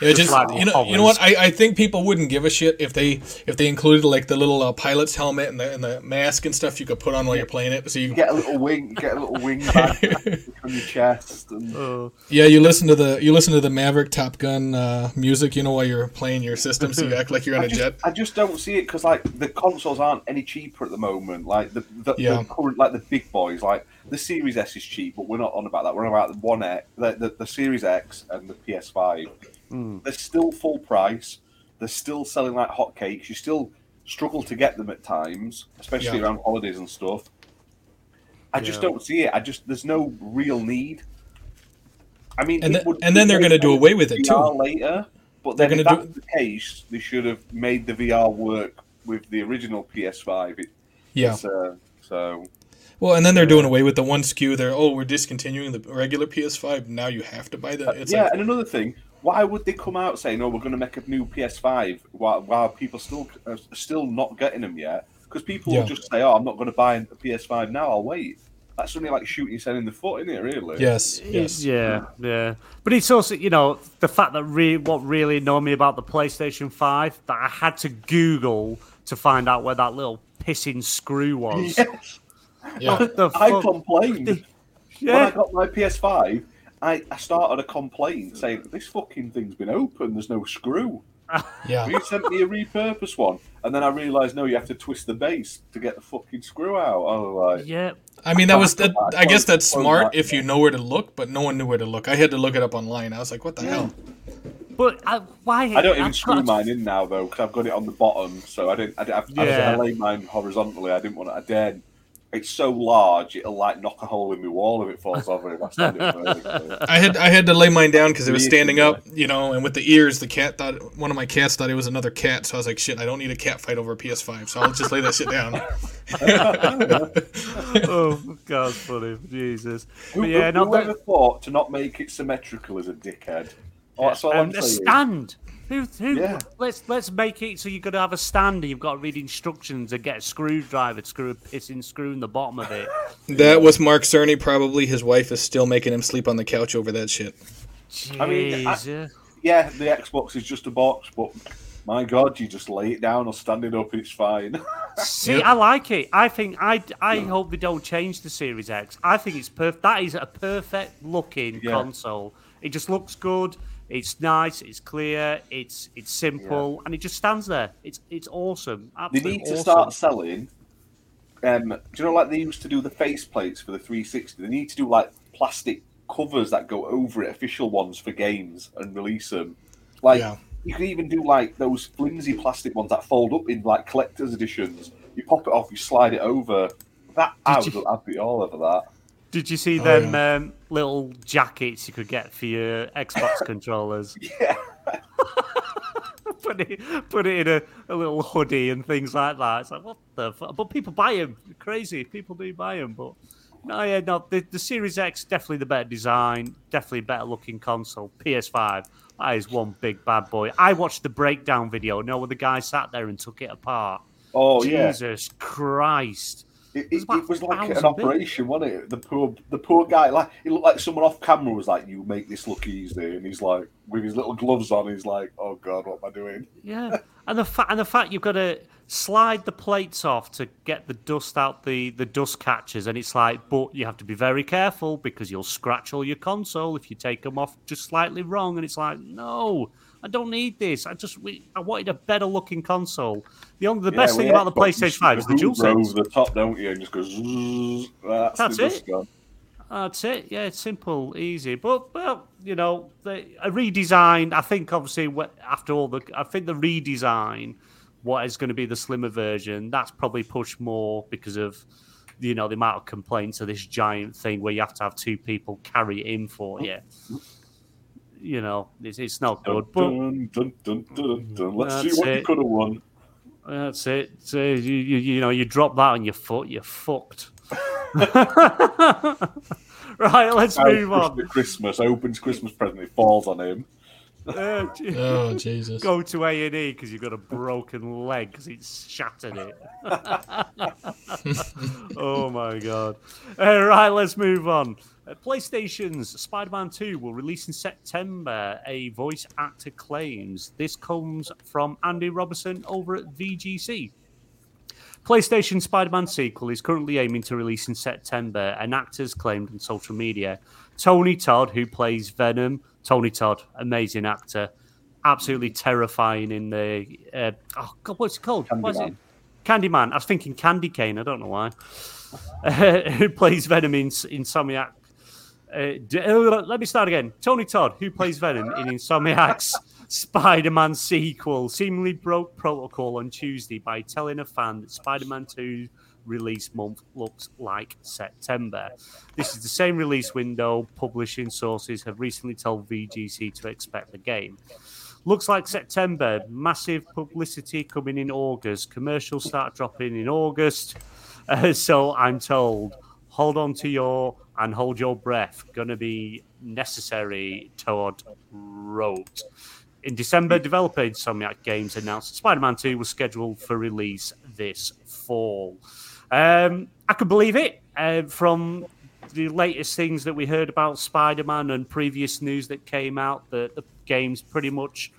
Yeah, just, like you know, you know what? I, I think people wouldn't give a shit if they if they included like the little uh, pilot's helmet and the and the mask and stuff you could put on while you're playing it. So you You get a little wing, get a little wing bag on your chest. And, Oh, yeah, you listen to the you listen to the Maverick Top Gun uh, music, you know, while you're playing your system, so you act like you're on I a just, jet. I just don't see it because like the consoles aren't any cheaper at the moment. Like the the, Yeah. the current like the big boys, like the Series S is cheap, but we're not on about that. We're on about the One X, the, the, the Series X and the PS5. They're still full price. They're still selling like hotcakes. You still struggle to get them at times, especially Yeah. around holidays and stuff. I just Yeah. don't see it. I just there's no real need. I mean, And it th- would and then they're gonna do away with it, VR too. later. But They're then, if gonna that's the case, they should have made the VR work with the original PS5. It, Yeah. uh, so Well, and then they're doing uh, away with the one SKU. They're oh, we're discontinuing the regular PS5. Now you have to buy the. Uh, it's yeah, like, and another thing, why would they come out saying, "Oh, we're going to make a new PS5" while, while people still are still not getting them yet? Because people Yeah. will just say, "Oh, I'm not going to buy a PS5 now. I'll wait." That's only like shooting yourself in the foot, isn't it? Really? yes, yes. Yeah, yeah. But it's also, you know, the fact that re- what really annoyed me about the PlayStation 5 that I had to Google to find out where that little pissing screw was. Yes. Yeah. What the I fuck? complained when I got my PS5. I, I started a complaint saying this fucking thing's been open. There's no screw. Yeah. You sent me a repurposed one, and then I realised no, you have to twist the base to get the fucking screw out. Oh, like Yeah. I mean, that was that. I guess that's smart if you know where to look, but no one knew where to look. I had to look it up online. I was like, what the hell? But I, why? I don't even I've screw got- mine in now though because I've got it on the bottom, so I didn't. I, I, I, Yeah. I laid mine horizontally. I didn't want to. I dared. It's so large, it'll like knock a hole in my wall if it falls over. If I stand it vertically. I had I had to lay mine down because it was standing yeah. up, you know, and with the ears, the cat thought one of my cats thought it was another cat, so I was like, shit, I don't need a cat fight over a PS5, so I'll just lay that shit down. oh, God, funny. Jesus. Who, But yeah, no, whoever that- thought to not make it symmetrical is a dickhead. Oh, that's all I'm and a saying. stand. Who, who, Yeah. Let's let's make it so you've got to have a stand and you've got to read instructions and get a screwdriver to screw a pissing screw in the bottom of it. that was Mark Cerny. Probably his wife is still making him sleep on the couch over that shit. I mean, I- Yeah, the Xbox is just a box, but my God, you just lay it down or stand it up, it's fine. See, Yep. I like it. I think I I hope they don't change the Series X. I think it's perfect. That is a perfect looking Yeah. console. It just looks good. It's nice. It's clear. It's it's simple, and it just stands there. It's it's awesome. Absolutely they need to awesome. start selling. Um, do you know, like they used to do the face plates for the 360? They need to do like plastic covers that go over it, official ones for games, and release them. Like Yeah. you can even do like those flimsy plastic ones that fold up in like collector's editions. You pop it off, you slide it over. That I would you- I'd be all over that. Did you see Oh, them yeah. um, little jackets you could get for your Xbox controllers? Yeah, put it put it in a, a little hoodie and things like that. It's like what the fuck? But people buy them. Crazy. People do buy them. But no, yeah, no. The, the Series X definitely the better design, definitely better looking console. PS5 that is one big bad boy. I watched the breakdown video. You know, where the guy sat there and took it apart. Oh yeah, Jesus Christ. It, it, it was like an operation, wasn't it? The poor, the poor guy. Like it looked like someone off camera was like, "You make this look easy," and he's like, with his little gloves on, he's like, "Oh God, what am I doing?" Yeah, and the fact and the fact you've got to slide the plates off to get the dust out the the dust catchers, and it's like, but you have to be very careful because you'll scratch all your console if you take them off just slightly wrong. And it's like, no, I don't need this. I just we, I wanted a better looking console. The only the best Yeah, thing about the PlayStation Five is the hover DualSense. over the top, don't you? And just goes. "Zzz." That's, it. That's it. Yeah, it's simple, easy. But well, you know, the, a redesign. I think obviously after all the, I think the redesign, what is going to be the slimmer version, that's probably pushed more because of, you know, the amount of complaints of this giant thing where you have to have two people carry it in for you. Mm-hmm. You know, it's, it's not Dun, good. But dun, dun, dun, dun, dun. Let's That's see what you it. could have won. that's it. So you, you, you know, you drop that on your foot, you're fucked. right, let's move on. Christmas opens Christmas present. It falls on him. Uh, Oh Jesus! go to A and E because you've got a broken leg because it's shattered it. oh my god! All right, let's move on. Uh, PlayStation's Spider-Man 2 will release in September. A voice actor claims this comes from Andy Robertson over at VGC. PlayStation Spider Man sequel is currently aiming to release in September, and actors claimed on social media. Tony Todd, who plays Venom, Tony Todd, amazing actor, absolutely terrifying in the. Uh, oh, God, what's it called? What's it? Candyman. I was thinking Candy Cane, I don't know why. who plays Venom in Insomniac uh, uh, let me start again. Tony Todd, who plays Venom in Insomniac's Spider Man sequel, seemingly broke protocol on Tuesday by telling a fan that Spider Man 2 release month looks like September. This is the same release window publishing sources have recently told VGC to expect the game. Looks like September, massive publicity coming in August, commercials start dropping in August. Uh, so I'm told, hold on to your and hold your breath. Gonna be necessary, Todd wrote. In December, developer Insomniac Games announced Spider Man 2 was scheduled for release this fall. Um, I can believe it. Uh, from the latest things that we heard about Spider Man and previous news that came out, that the game's pretty much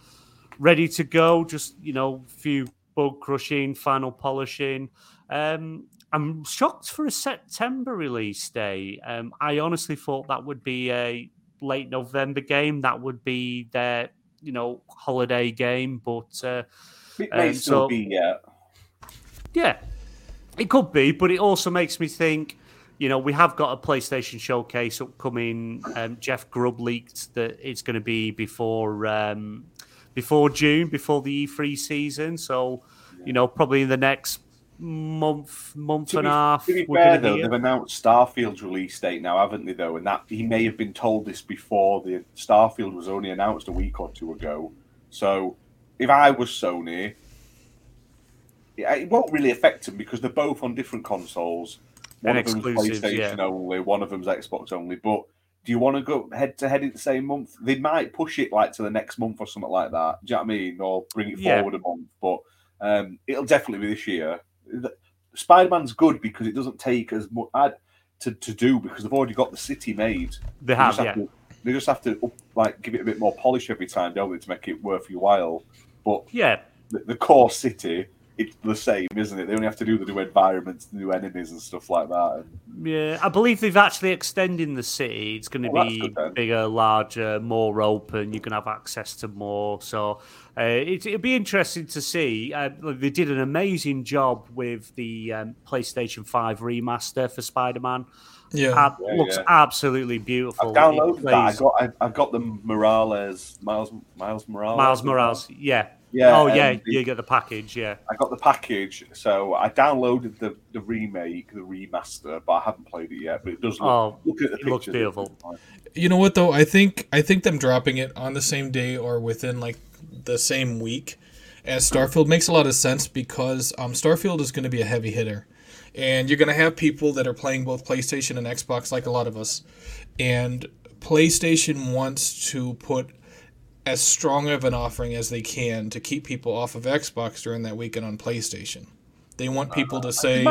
ready to go. Just, you know, a few bug crushing, final polishing. Um, I'm shocked for a September release day. Um, I honestly thought that would be a late November game. That would be their, you know, holiday game. But uh, it may um, still so, be, yeah. Yeah, it could be, but it also makes me think. You know, we have got a PlayStation showcase upcoming. Um, Jeff Grubb leaked that it's going to be before um, before June, before the E3 season. So, you know, probably in the next month, month to and a half. To be fair, though, they've announced Starfield's release date now, haven't they? Though, and that he may have been told this before. The Starfield was only announced a week or two ago. So, if I was Sony, it won't really affect them because they're both on different consoles. One and of them's PlayStation yeah. only, one of them's Xbox only. But do you want to go head to head in the same month? They might push it like to the next month or something like that. Do you know what I mean? Or bring it forward a month. But um, it'll definitely be this year. Spider Man's good because it doesn't take as much to, to do because they've already got the city made. They have, they yeah. To, they just have to like give it a bit more polish every time, don't they, to make it worth your while. But yeah, the, the core city it's the same, isn't it? They only have to do the new environments, the new enemies, and stuff like that. Yeah, I believe they've actually extending the city. It's going to be bigger, larger, more open. You can have access to more. So uh, it, will be interesting to see. Uh, they did an amazing job with the um, PlayStation Five remaster for Spider-Man. Yeah, Ab- yeah looks yeah. absolutely beautiful. I've downloaded that. I got I, I got the Morales Miles Miles Morales. Miles Morales, yeah, yeah. Oh yeah, the, you get the package. Yeah. I got the package, so I downloaded the, the remake, the remaster, but I haven't played it yet. But it does look. Oh, look at the it looks beautiful. You know what though? I think I think them dropping it on the same day or within like the same week as Starfield makes a lot of sense because um, Starfield is going to be a heavy hitter, and you're going to have people that are playing both PlayStation and Xbox, like a lot of us, and PlayStation wants to put as strong of an offering as they can to keep people off of Xbox during that weekend on PlayStation. They want people uh, to say.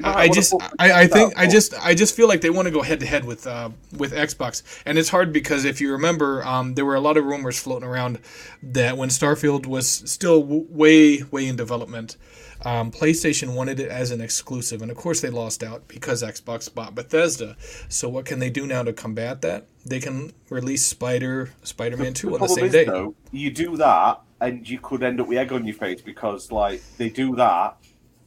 Might. I just, I, I think, I just, I just feel like they want to go head to head with, uh, with Xbox, and it's hard because if you remember, um, there were a lot of rumors floating around that when Starfield was still way, way in development, um, PlayStation wanted it as an exclusive, and of course they lost out because Xbox bought Bethesda. So what can they do now to combat that? They can release Spider Spider-Man Two on the same is, day. Though, you do that, and you could end up with egg on your face because, like, they do that.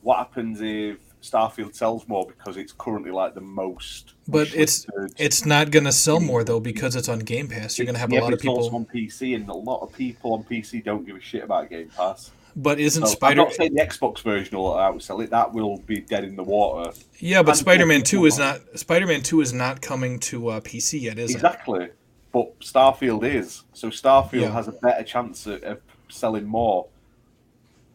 What happens if Starfield sells more because it's currently like the most? But it's it's not going to sell more though because it's on Game Pass. You're going to have yeah, a lot of people on PC, and a lot of people on PC don't give a shit about Game Pass. But isn't so Spider? I'm not saying the Xbox version will outsell it. That will be dead in the water. Yeah, but Spider Man Two is not. Spider Man Two is not coming to uh, PC yet, is exactly. it? Exactly. But Starfield is. So Starfield yeah. has a better chance of, of selling more,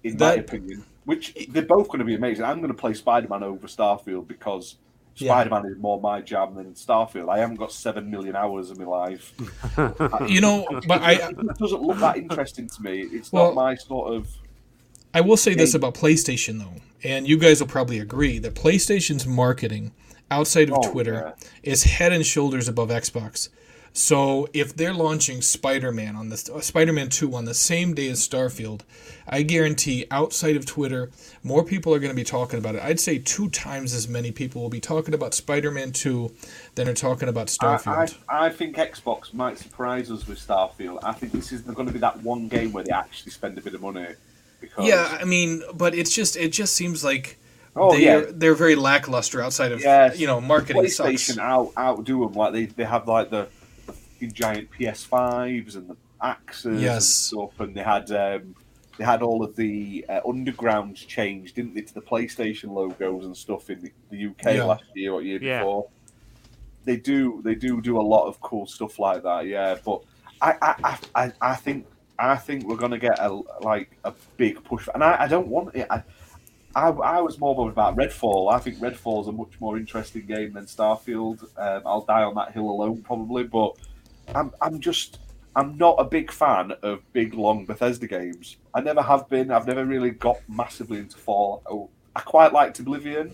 in that, my opinion. Which they're both going to be amazing. I'm going to play Spider Man over Starfield because Spider Man is more my jam than Starfield. I haven't got seven million hours of my life. you know, but I it doesn't look that interesting to me. It's well, not my sort of I will say this about PlayStation though, and you guys will probably agree that PlayStation's marketing outside of Oh, Twitter is head and shoulders above Xbox. So if they're launching Spider-Man on this uh, Spider-Man 2 on the same day as Starfield, I guarantee outside of Twitter, more people are going to be talking about it. I'd say two times as many people will be talking about Spider-Man 2 than are talking about Starfield. I, I think Xbox might surprise us with Starfield. I think this is going to be that one game where they actually spend a bit of money. Because yeah, I mean, but it's just it just seems like Oh, they're yeah. they're very lackluster outside of Yes. you know marketing PlayStation sucks. out outdo them. Like they, they have like the fucking giant PS5s and the axes Yes. and stuff, and they had um, they had all of the uh, undergrounds changed, didn't they, to the PlayStation logos and stuff in the, the UK Yeah. last year or year Yeah. before. They do they do do a lot of cool stuff like that, yeah. But I I, I, I, I think I think we're gonna get a like a big push, and I, I don't want it. I, I, I was more bothered about Redfall. I think Redfall's a much more interesting game than Starfield. Um, I'll die on that hill alone, probably. But I'm, I'm just, I'm not a big fan of big, long Bethesda games. I never have been. I've never really got massively into Fallout. I quite liked Oblivion.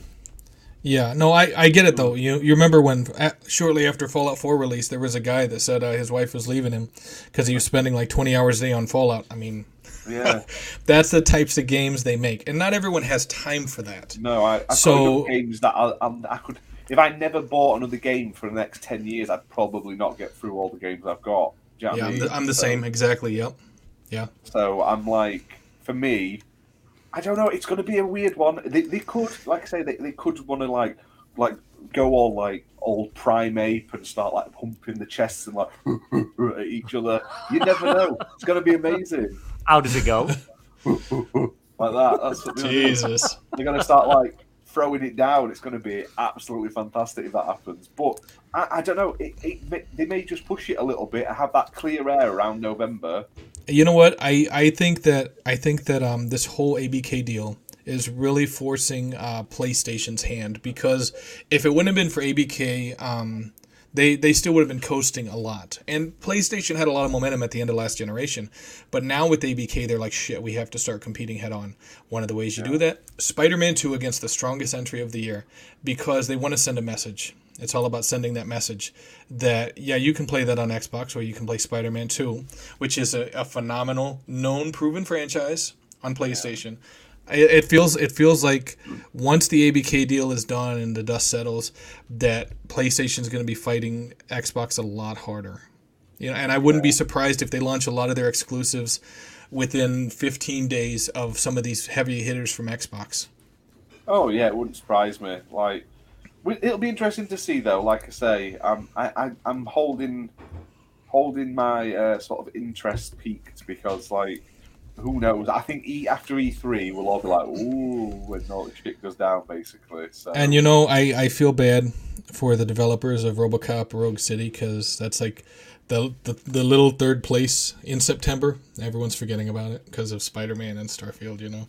Yeah, no, I, I get it though. You you remember when uh, shortly after Fallout 4 release, there was a guy that said uh, his wife was leaving him because he was spending like 20 hours a day on Fallout. I mean, Yeah, that's the types of games they make, and not everyone has time for that. no, I, I So- so, games that I, I, I could. If I never bought another game for the next ten years, I'd probably not get through all the games I've got. You know Yeah, I I'm mean? the, I'm the So- same exactly. Yep. Yeah. So I'm like, for me, I don't know. It's going to be a weird one. They, they could, like I say, they, they could want to like like go all like old prime ape and start like pumping the chests and like at each other. You never know. It's going to be amazing. How does it go? Like that. That's what they're gonna do. Jesus. They're going to start like throwing it down. It's going to be absolutely fantastic if that happens. But I, I don't know. It, it, they may just push it a little bit and have that clear air around November. You know what? I, I think that I think that um this whole ABK deal is really forcing uh, PlayStation's hand because if it wouldn't have been for ABK, um, they they still would have been coasting a lot. And PlayStation had a lot of momentum at the end of last generation, but now with ABK, they're like, shit, we have to start competing head on. One of the ways you do that, Spider-Man Two against the strongest entry of the year, because they want to send a message. It's all about sending that message that yeah, you can play that on Xbox or you can play Spider-Man 2, which is a, a phenomenal, known, proven franchise on PlayStation. It, it feels it feels like once the ABK deal is done and the dust settles, that PlayStation is going to be fighting Xbox a lot harder. You know, and I wouldn't be surprised if they launch a lot of their exclusives within 15 days of some of these heavy hitters from Xbox. Oh yeah, it wouldn't surprise me. Like, it'll be interesting to see though. Like I say, um, I, I I'm holding holding my uh, sort of interest peaked because like, who knows? I think E after E three we'll all be like, ooh, when all the shit goes down, basically. So And you know, I, I feel bad for the developers of RoboCop Rogue City because that's like the, the the little third place in September. Everyone's forgetting about it because of Spider Man and Starfield. You know.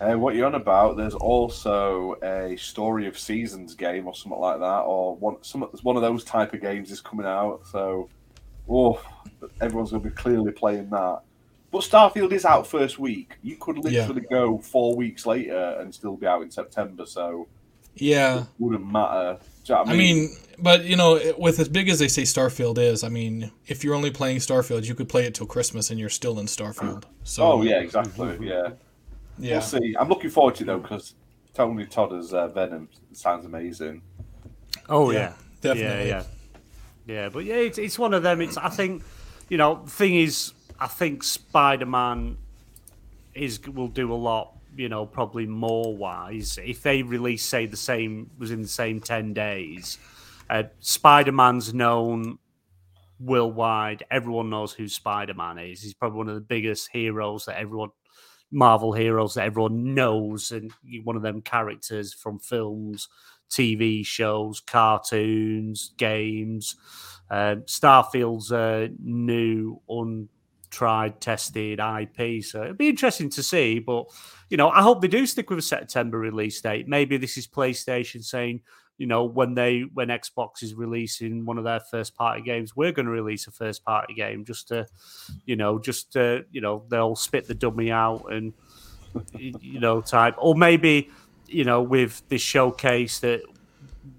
Uh, what you're on about? There's also a Story of Seasons game or something like that, or one some one of those type of games is coming out. So, oh, everyone's going to be clearly playing that. But Starfield is out first week. You could literally go four weeks later and still be out in September. So Yeah. it wouldn't matter. Do you know what I mean, but you know, with as big as they say Starfield is, I mean, if you're only playing Starfield, you could play it till Christmas and you're still in Starfield. So, oh yeah, exactly. Yeah. yeah. we'll see. I'm looking forward to it though because Tony Todd as uh, Venom sounds amazing. Oh Yeah, yeah, definitely. Yeah, yeah, yeah. But yeah, it's, it's one of them. It's I think you know the thing is I think Spider Man is will do a lot. You know, probably more wise if they release say the same was in the same ten days. Uh, Spider Man's known worldwide. Everyone knows who Spider Man is. He's probably one of the biggest heroes that everyone. Marvel heroes that everyone knows, and one of them characters from films, TV shows, cartoons, games. Um, Starfield's a new, untried, tested IP, so it'd be interesting to see. But you know, I hope they do stick with a September release date. Maybe this is PlayStation saying, you know, when they when Xbox is releasing one of their first party games, we're going to release a first party game just to, you know, just to, you know, they'll spit the dummy out and you know, type, or maybe you know, with this showcase that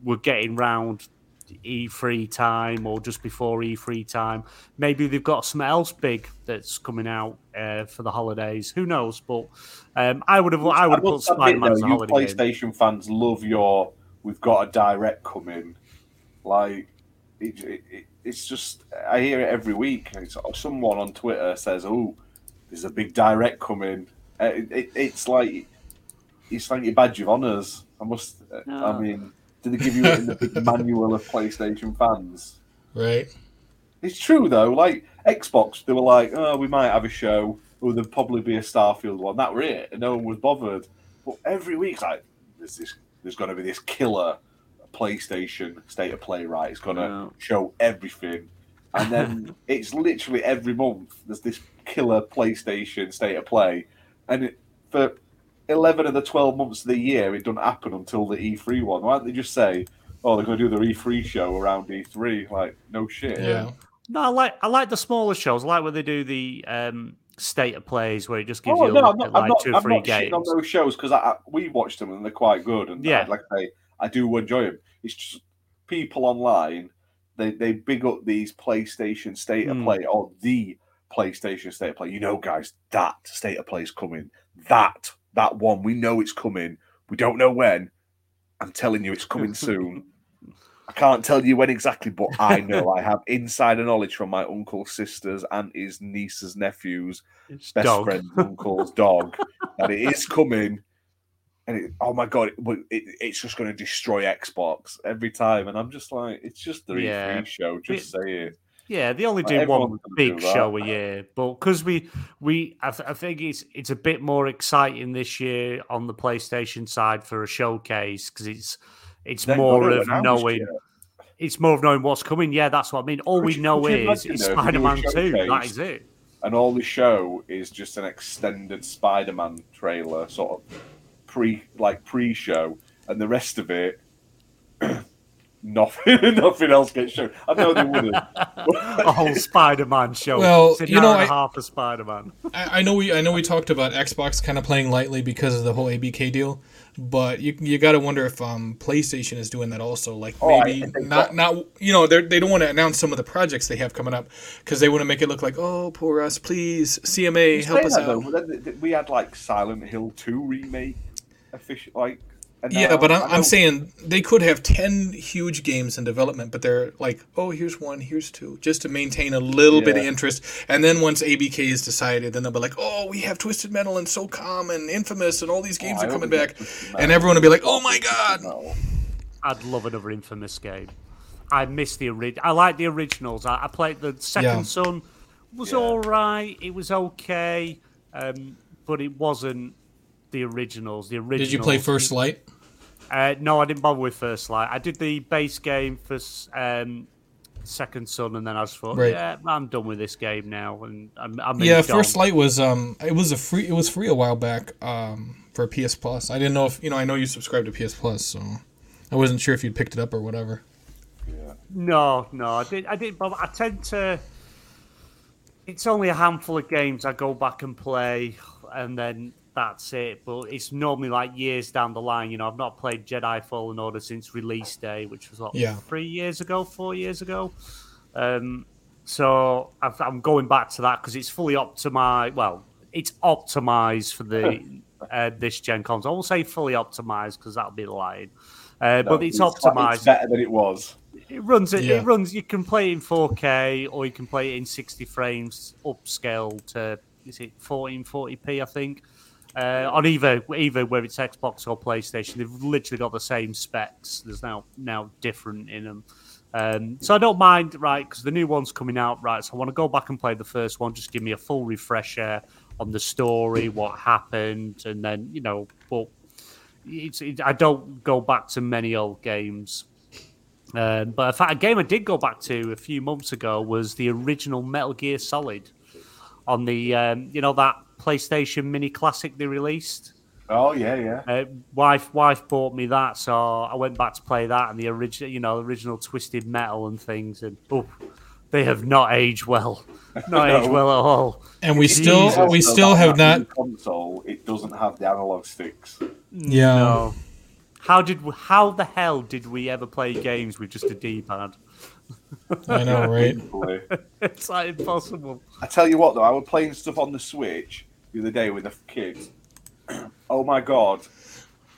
we're getting round E3 time or just before E3 time. Maybe they've got something else big that's coming out uh, for the holidays. Who knows? But um, I would have, I would have put Spider Man as a holiday. PlayStation game. fans love your. We've got a direct coming. Like it, it, it, it's just I hear it every week. It's, someone on Twitter says, "Oh, there's a big direct coming." Uh, it's like it's like your badge of honors. I must. No. I mean did they give you it in the big manual of PlayStation fans? Right. It's true though. Like Xbox, they were like, "Oh, we might have a show. Or there'd probably be a Starfield one." That were it, and no one was bothered. But every week, like, there's this, there's going to be this killer PlayStation state of play. Right, it's going to no. show everything, and then it's literally every month there's this killer PlayStation state of play, and it, for 11 of the 12 months of the year, it doesn't happen until the E3 one. Why don't they just say, oh, they're going to do the E3 show around E3? Like, no shit. Yeah. No, I like I like the smaller shows. I like when they do the um, state of plays where it just gives oh, you no, I'm not, like I'm not, two or three I'm not games. on those shows because I, I, we watched them and they're quite good. And yeah, I, like I say, I do enjoy them. It's just people online they they big up these PlayStation state of mm. play or the PlayStation state of play. You know, guys, that state of play is coming. That that one. We know it's coming. We don't know when. I'm telling you, it's coming soon. I can't tell you when exactly, but I know I have insider knowledge from my uncle's sisters, aunties, nieces, nephews, it's best dog. friend, uncle's dog, that it is coming. And it, oh my god, it, it, it's just going to destroy Xbox every time. And I'm just like, it's just the Yeah. E3 show. Just say it. Yeah, they only Like, do one big do show a year, but because we we I, th- I think it's it's a bit more exciting this year on the PlayStation side for a showcase because it's it's more of knowing it's more of knowing what's coming. Yeah, that's what I mean. All Could we know is it's Spider Man Two. That is it. and all the show is just an extended Spider-Man trailer, sort of pre like pre-show, and the rest of it, nothing, nothing else gets shown. I know they wouldn't. A whole Spider Man show. Well, it's you know, hour and a I- half a Spider Man. I, I know we I know we talked about Xbox kind of playing lightly because of the whole ABK deal, but you you got to wonder if um, PlayStation is doing that also. Like Oh, maybe I think not that- not you know they they don't want to announce some of the projects they have coming up because they want to make it look like oh poor us please CMA help us that, out. though, but then th- we had like Silent Hill Two remake, official like. And Yeah, now- but I'm, I I'm saying they could have 10 huge games in development, but they're like, oh, here's one, here's two, just to maintain a little bit of interest. And then once ABK is decided, then they'll be like, oh, we have Twisted Metal and SOCOM and Infamous and all these games Oh, are coming back. Twisted And everyone will be like, oh my god. No. I'd love another Infamous game. I miss the original. I like the originals. I, I played the Second Yeah. Son. Was Yeah. all right. It was okay, um, but it wasn't the originals. The originals. Did you play First Light? Uh, no, I didn't bother with First Light. I did the base game for um, Second Son, and then I just thought, Right. yeah, I'm done with this game now, and I'm, I'm Yeah. First Light was um, it was a free, it was free a while back um for PS Plus. I didn't know if you know, I know you subscribed to PS Plus, so I wasn't sure if you'd picked it up or whatever. No, no, I did. I didn't. Bother. I tend to. It's only a handful of games I go back and play, and then that's it. But it's normally like years down the line. You know, I've not played Jedi Fallen Order since release day, which was what Yeah. three years ago, four years ago. Um, so I've, I'm going back to that because it's fully optimized. Well, it's optimized for the uh, this gen console. I won't say fully optimized because that'll be lying. Uh, No, but it's, It's optimized. better than it was. It runs it. Yeah. It runs. You can play it in 4K or you can play it in 60 frames, upscaled to is it 1440p? I think. Uh, on either either whether it's Xbox or PlayStation, they've literally got the same specs. There's now now different in them. Um, so I don't mind, right? Because the new one's coming out, right? So I want to go back and play the first one. Just give me a full refresher on the story, what happened, and then you know, but it's it, I don't go back to many old games. Um, but in fact, a game I did go back to a few months ago was the original Metal Gear Solid on the um, you know that PlayStation Mini Classic they released. Oh yeah, yeah. Uh, wife wife bought me that, so I went back to play that and the original you know original Twisted Metal and things. And oh, they have not aged well. Not No. aged well at all. And we still we So still have not. console. It doesn't have the analog sticks. Yeah. No. How did we, how the hell did we ever play games with just a D-pad? I know, right? Thankfully. It's like impossible. I tell you what, though, I was playing stuff on the Switch the other day with the kids. oh my god,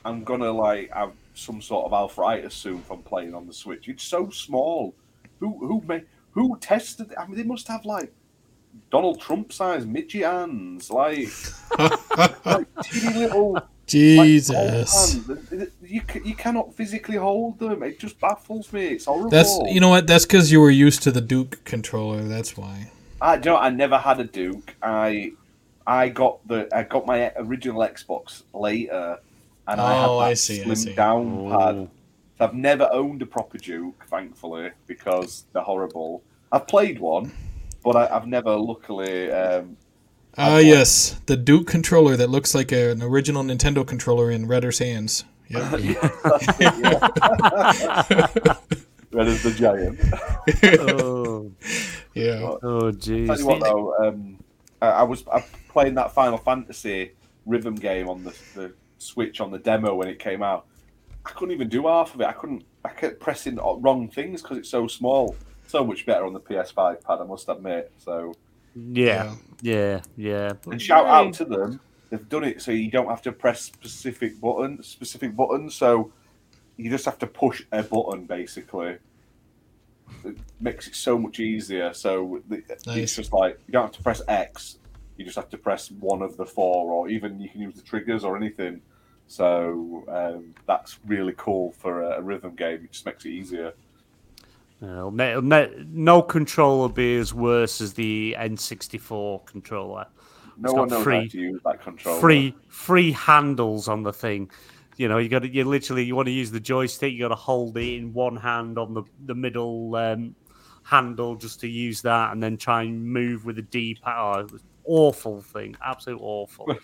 I'm gonna like have some sort of arthritis soon from playing on the Switch. It's so small. Who who made who tested? I mean, they must have like Donald Trump sized midget hands, like, like teeny little. Jesus. gold hands. You you cannot physically hold them. It just baffles me. It's horrible. That's you know what? That's because you were used to the Duke controller. That's why. I do you know, I never had a Duke. I I got the I got my original Xbox later, and I had Oh, that I see, I see. down oh. pad. Oh. I've never owned a proper Duke, thankfully, because they're horrible. I've played one, but I, I've never, luckily. Um, Ah, yes, the Duke controller that looks like a, an original Nintendo controller in Redder's hands. Yep. Red as the Giant. Oh, yeah. oh Tell you jeez. what, though, um, I, I was I playing that Final Fantasy rhythm game on the, the Switch on the demo when it came out. I couldn't even do half of it. I couldn't. I kept pressing wrong things because it's so small. So much better on the PS5 pad, I must admit. So, Yeah, yeah, yeah. and shout out to them. They've done it so you don't have to press specific button, specific buttons. So you just have to push a button, basically. It makes it so much easier. So the- Nice. it's just like you don't have to press X. You just have to press one of the four, or even you can use the triggers or anything. So um, that's really cool for a, a rhythm game. It just makes it easier. No, me- me- no controller be as worse as the N64 controller. No It's one knows free- how to use that controller. Free, free handles on the thing. You know, you got to, you literally, you want to use the joystick, you got to hold it in one hand on the the middle um, handle just to use that, and then try and move with the D pad. Oh, it was awful thing, absolute awful.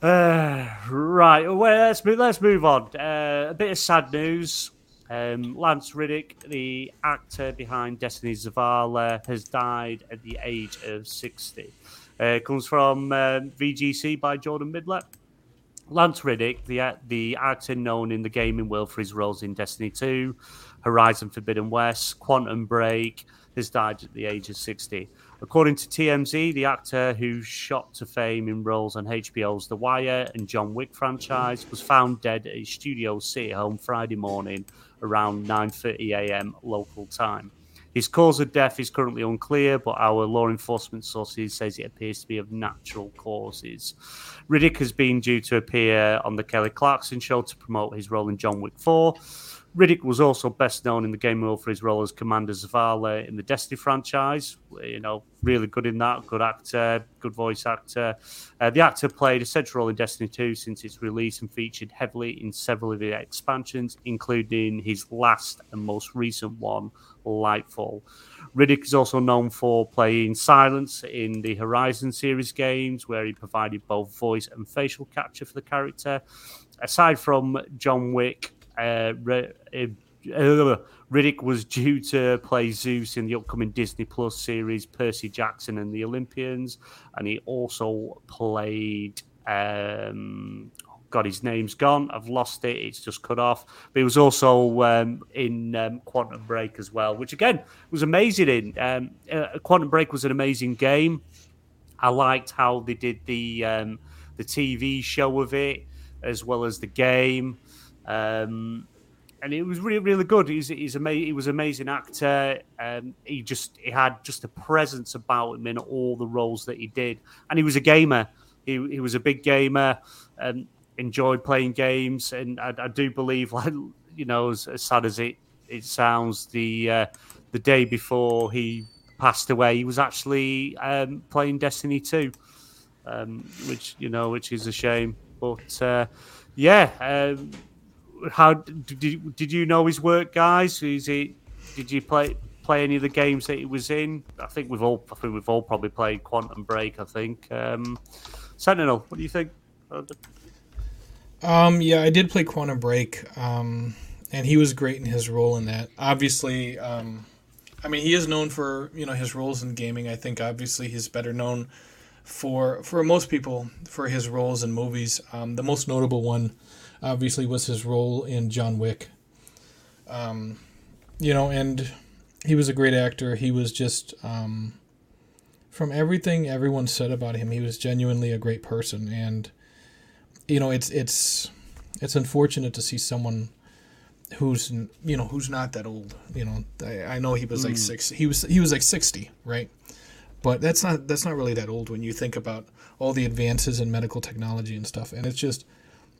Uh, right, well, let's move, let's move on. Uh, a bit of sad news. Um, Lance Reddick, the actor behind Destiny Zavala, has died at the age of 60. Uh, comes from um, VGC by Jordan Middler. Lance Reddick, the the actor known in the gaming world for his roles in Destiny 2, Horizon Forbidden West, Quantum Break, has died at the age of 60. According to TMZ, the actor who shot to fame in roles on HBO's The Wire and John Wick franchise was found dead at his studio city home Friday morning around 9:30 a.m. local time. His cause of death is currently unclear, but our law enforcement sources says it appears to be of natural causes. Reddick has been due to appear on the Kelly Clarkson show to promote his role in John Wick 4. Reddick was also best known in the game world for his role as Commander Zavala in the Destiny franchise. You know, really good in that, good actor, good voice actor. Uh, the actor played a central role in Destiny 2 since its release and featured heavily in several of the expansions, including his last and most recent one, Lightfall. Reddick is also known for playing Silence in the Horizon series games, where he provided both voice and facial capture for the character. Aside from John Wick, uh, uh, Reddick was due to play Zeus in the upcoming Disney Plus series Percy Jackson and the Olympians, and he also played. Um, God, his name's gone. I've lost it. It's just cut off. But he was also um, in um, Quantum Break as well, which again was amazing. In um, uh, Quantum Break was an amazing game. I liked how they did the um, the TV show of it as well as the game, um, and it was really really good. He's he's ama- he was an amazing actor. Um, he just he had just a presence about him in all the roles that he did, and he was a gamer. He he was a big gamer. and enjoyed playing games, and I, I do believe, like you know, as, as sad as it it sounds, the uh, the day before he passed away, he was actually um, playing Destiny Two, um, which you know, which is a shame. But uh, yeah, um, how did did you know his work, guys? Is he? Did you play play any of the games that he was in? I think we've all I think we've all probably played Quantum Break. I think um, Sentinel. What do you think? Um, yeah, I did play Quantum Break, um, and he was great in his role in that. Obviously, um, I mean, he is known for you know his roles in gaming. I think obviously he's better known for for most people for his roles in movies. Um, the most notable one, obviously, was his role in John Wick. Um, you know, and he was a great actor. He was just um, from everything everyone said about him, he was genuinely a great person. And you know, it's it's it's unfortunate to see someone who's you know who's not that old. You know, I, I know he was like Mm. six. He was he was like sixty, right? But that's not that's not really that old when you think about all the advances in medical technology and stuff. And it's just,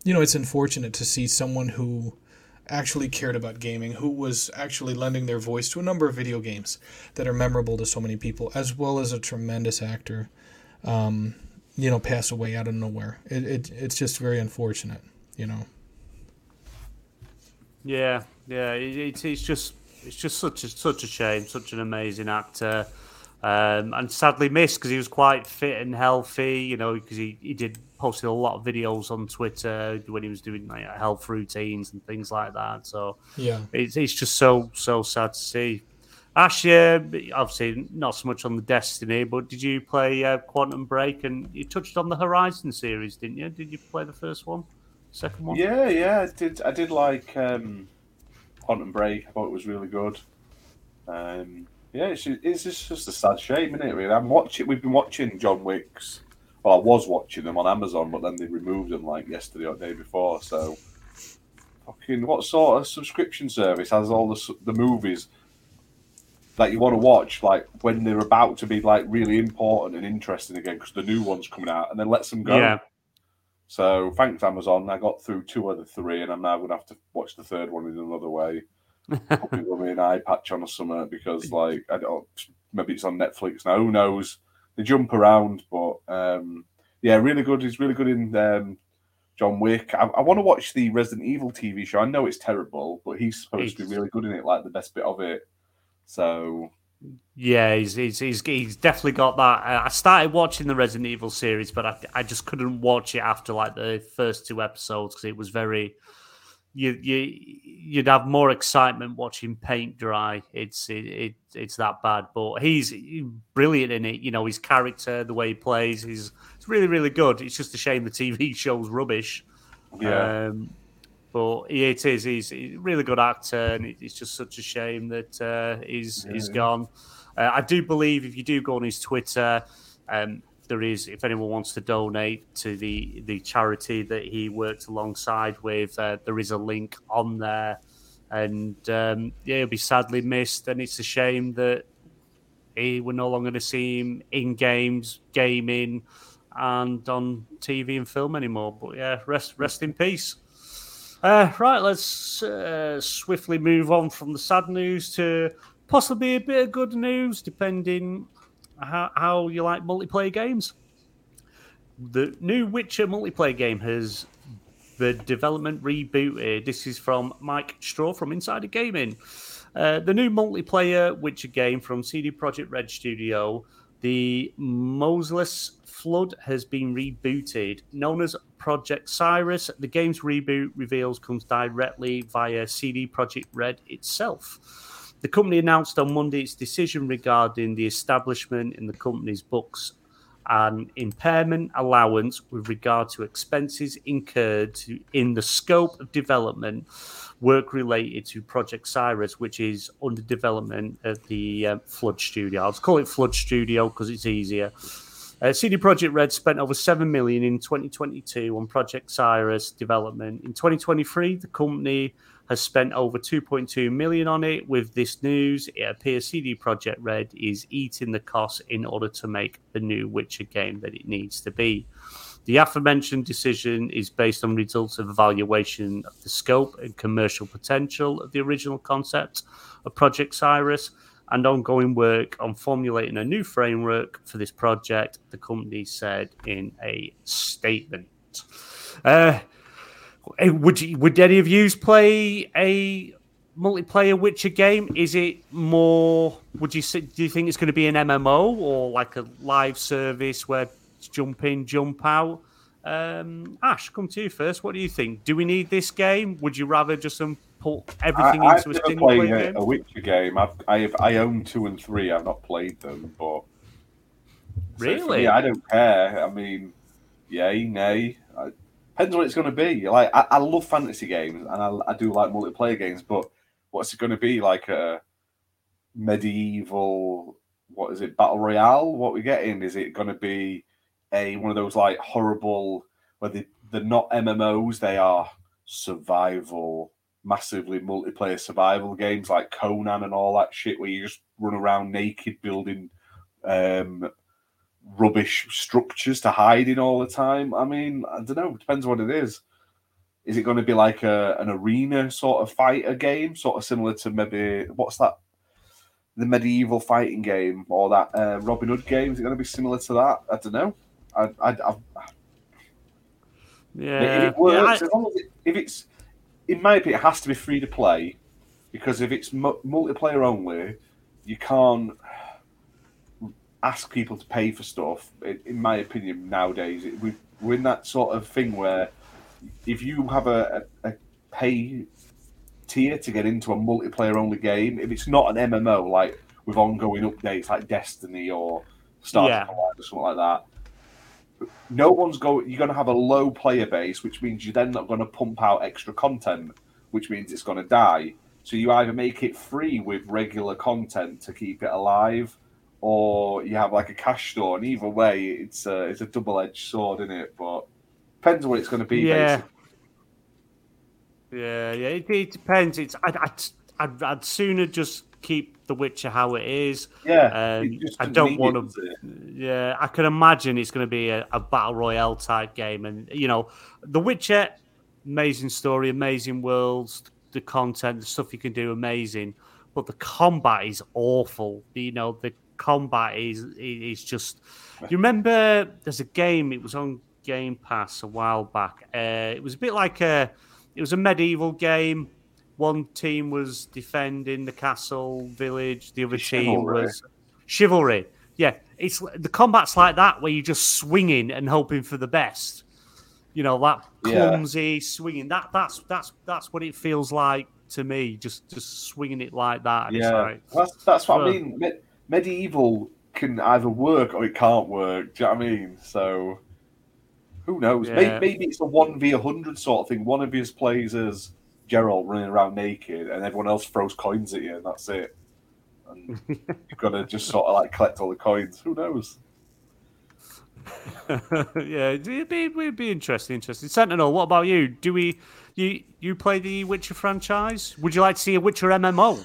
you know, it's unfortunate to see someone who actually cared about gaming, who was actually lending their voice to a number of video games that are memorable to so many people, as well as a tremendous actor, um, you know, pass away out of nowhere. It, it it's just very unfortunate, you know. Yeah, yeah. It, it's just it's just such a such a shame. Such an amazing actor, um, and sadly missed because he was quite fit and healthy. You know, because he, he did posted a lot of videos on Twitter when he was doing like health routines and things like that. So Yeah. it's it's just so so sad to see. Ash, yeah, obviously not so much on the Destiny, but did you play uh, Quantum Break? And you touched on the Horizon series, didn't you? Did you play the first one, second one? Yeah, yeah, I did. I did like um, Quantum Break. I thought it was really good. Um, yeah, it's just, it's just just a sad shame, isn't it? Really, I'm watching. We've been watching John Wick's. Well, I was watching them on Amazon, but then they removed them like yesterday or the day before. So, fucking, what sort of subscription service has all the the movies that you want to watch, like when they're about to be like really important and interesting again because the new one's coming out, and then lets them go? Yeah. So thanks Amazon. I got through two of the three, and I'm now going to have to watch the third one in another way. Probably with an eye patch on or something because, like, I don't. Maybe it's on Netflix now. Who knows? They jump around, but um, yeah, really good. He's really good in um, John Wick. I, I want to watch the Resident Evil TV show. I know it's terrible, but he's supposed to be really good in it, like the best bit of it. So Yeah, he's he's he's, he's definitely got that. Uh, I started watching the Resident Evil series, but I, I just couldn't watch it after like the first two episodes because it was very you you you'd have more excitement watching paint dry. It's it, it it's that bad, but he's brilliant in it. You know his character, the way he plays, he's it's really really good. It's just a shame the TV show's rubbish. yeah, Um, but yeah, it is. He's he's a really good actor, and it's just such a shame that uh, he's he's Yeah. gone. Uh, I do believe if you do go on his Twitter, um, there is if anyone wants to donate to the the charity that he worked alongside with, uh, there is a link on there, and um, yeah, he'll be sadly missed, and it's a shame that he, we're no longer going to see him in games, gaming, and on TV and film anymore. But yeah, rest rest in peace. Uh, right, let's uh, swiftly move on from the sad news to possibly a bit of good news, depending how, how you like multiplayer games. The new Witcher multiplayer game has the development rebooted. This is from Mike Straw from Insider Gaming. Uh, the new multiplayer Witcher game from CD Projekt Red Studio, the Molasses Flood, has been rebooted. Known as Project Sirius, the game's reboot reveals comes directly via CD Projekt Red itself. The company announced on Monday its decision regarding the establishment in the company's books an impairment allowance with regard to expenses incurred to, in the scope of development work related to Project Sirius, which is under development at the uh, Flood Studio. I'll call it Flood Studio because it's easier. Uh, CD Red spent over seven million in 2022 on Project Sirius development. In 2023, the company has spent over 2.2 million on it. With this news, it appears CD Projekt Red is eating the cost in order to make the new Witcher game that it needs to be. The aforementioned decision is based on results of evaluation of the scope and commercial potential of the original concept of Project Sirius and ongoing work on formulating a new framework for this project, the company said in a statement. Uh, would you, would any of you play a multiplayer Witcher game? Is it more? Would you say, do you think it's going to be an MMO or like a live service where jump in, jump out? Um, Ash, come to you first. What do you think? Do we need this game? Would you rather just some put everything I, I've into a single player game? a Witcher game. I've, I've I own two and three. I've not played them, but so Really? me, I don't care. I mean, yay, nay. Depends what it's going to be. Like I, I love fantasy games and I, I do like multiplayer games, but what's it going to be? Like a medieval? What is it? Battle royale? What we getting? Is it going to be a one of those like horrible where they, they're not MMOs? They are survival, massively multiplayer survival games like Conan and all that shit, where you just run around naked building um, rubbish structures to hide in all the time. I mean, I don't know. Depends what it is. Is it going to be like a, an arena sort of fighter game, sort of similar to maybe what's that? The medieval fighting game or that uh, Robin Hood game? Is it going to be similar to that? I don't know. I, I, I, Yeah, if it works, I- as long as it, if it's, in my opinion, it has to be free to play, because if it's mu- multiplayer only, you can't ask people to pay for stuff. In, in my opinion, nowadays it, we, we're in that sort of thing where if you have a, a, a pay tier to get into a multiplayer only game, if it's not an MMO like with ongoing updates like Destiny or Star Yeah. or something like that, no one's going. You're going to have a low player base, which means you're then not going to pump out extra content, which means it's going to die. So you either make it free with regular content to keep it alive, or you have like a cash store. And either way, it's a it's a double edged sword, isn't it? But depends on what it's going to be. Yeah. basically. Yeah, yeah, it, it depends. It's I'd, I'd, I'd, I'd sooner just keep The Witcher how it is. yeah. Um, I don't want to. Yeah, I can imagine it's going to be a, a battle royale type game, and you know, The Witcher, amazing story, amazing worlds, the content, the stuff you can do, amazing. But the combat is awful. You know, the combat is is just. You remember? There's a game. It was on Game Pass a while back. Uh, it was a bit like a. It was a medieval game. One team was defending the castle village. The other team was chivalry. Yeah, it's the combat's like that where you're just swinging and hoping for the best. You know that Yeah. clumsy swinging. That that's that's that's what it feels like to me. Just just swinging it like that. Yeah, like, that's that's what Well- I mean. Me- medieval can either work or it can't work. Do you know what I mean? So who knows? Maybe, Yeah. maybe it's a one v hundred sort of thing. One of his plays as Geralt running around naked, and everyone else throws coins at you, and that's it. And you've got to just sort of like collect all the coins. Who knows? yeah, it'd be, it'd be interesting. Interesting. Sentinel, what about you? Do we you you play the Witcher franchise? Would you like to see a Witcher MMO?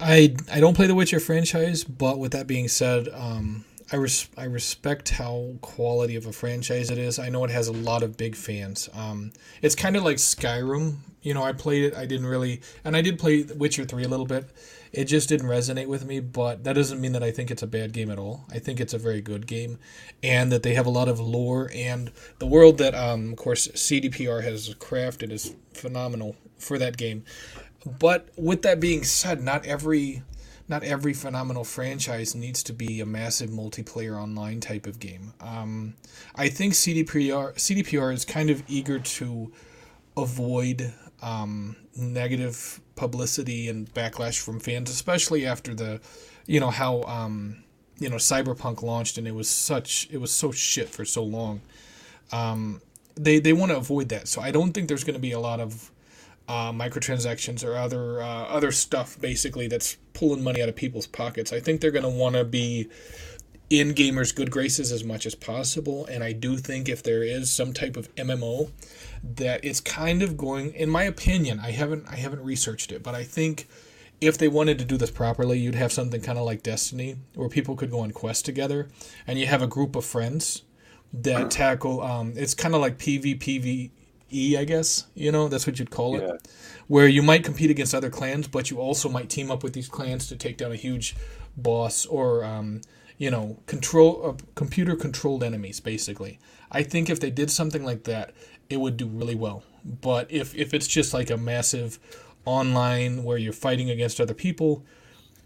I I don't play the Witcher franchise, but with that being said, um, I res- I respect how quality of a franchise it is. I know it has a lot of big fans. Um, it's kind of like Skyrim. You know, I played it. I didn't really, and I did play Witcher three a little bit. It just didn't resonate with me, but that doesn't mean that I think it's a bad game at all. I think it's a very good game, and that they have a lot of lore and the world that, um, of course, CDPR has crafted is phenomenal for that game. But with that being said, not every not every phenomenal franchise needs to be a massive multiplayer online type of game. Um, I think CDPR CDPR is kind of eager to avoid um, negative publicity and backlash from fans, especially after the, you know how um, you know Cyberpunk launched and it was such it was so shit for so long. Um, they they want to avoid that, so I don't think there's going to be a lot of uh, microtransactions or other uh, other stuff basically that's pulling money out of people's pockets. I think they're going to want to be in gamers' good graces as much as possible, and I do think if there is some type of MMO that it's kind of going, in my opinion, I haven't I haven't researched it, but I think if they wanted to do this properly, you'd have something kind of like Destiny, where people could go on quests together, and you have a group of friends that tackle. Um, it's kind of like PvPvE, I guess. You know, that's what you'd call it Yeah. where you might compete against other clans, but you also might team up with these clans to take down a huge boss or, um, you know, control uh, computer controlled enemies. Basically, I think if they did something like that, it would do really well. But if if it's just like a massive online where you're fighting against other people,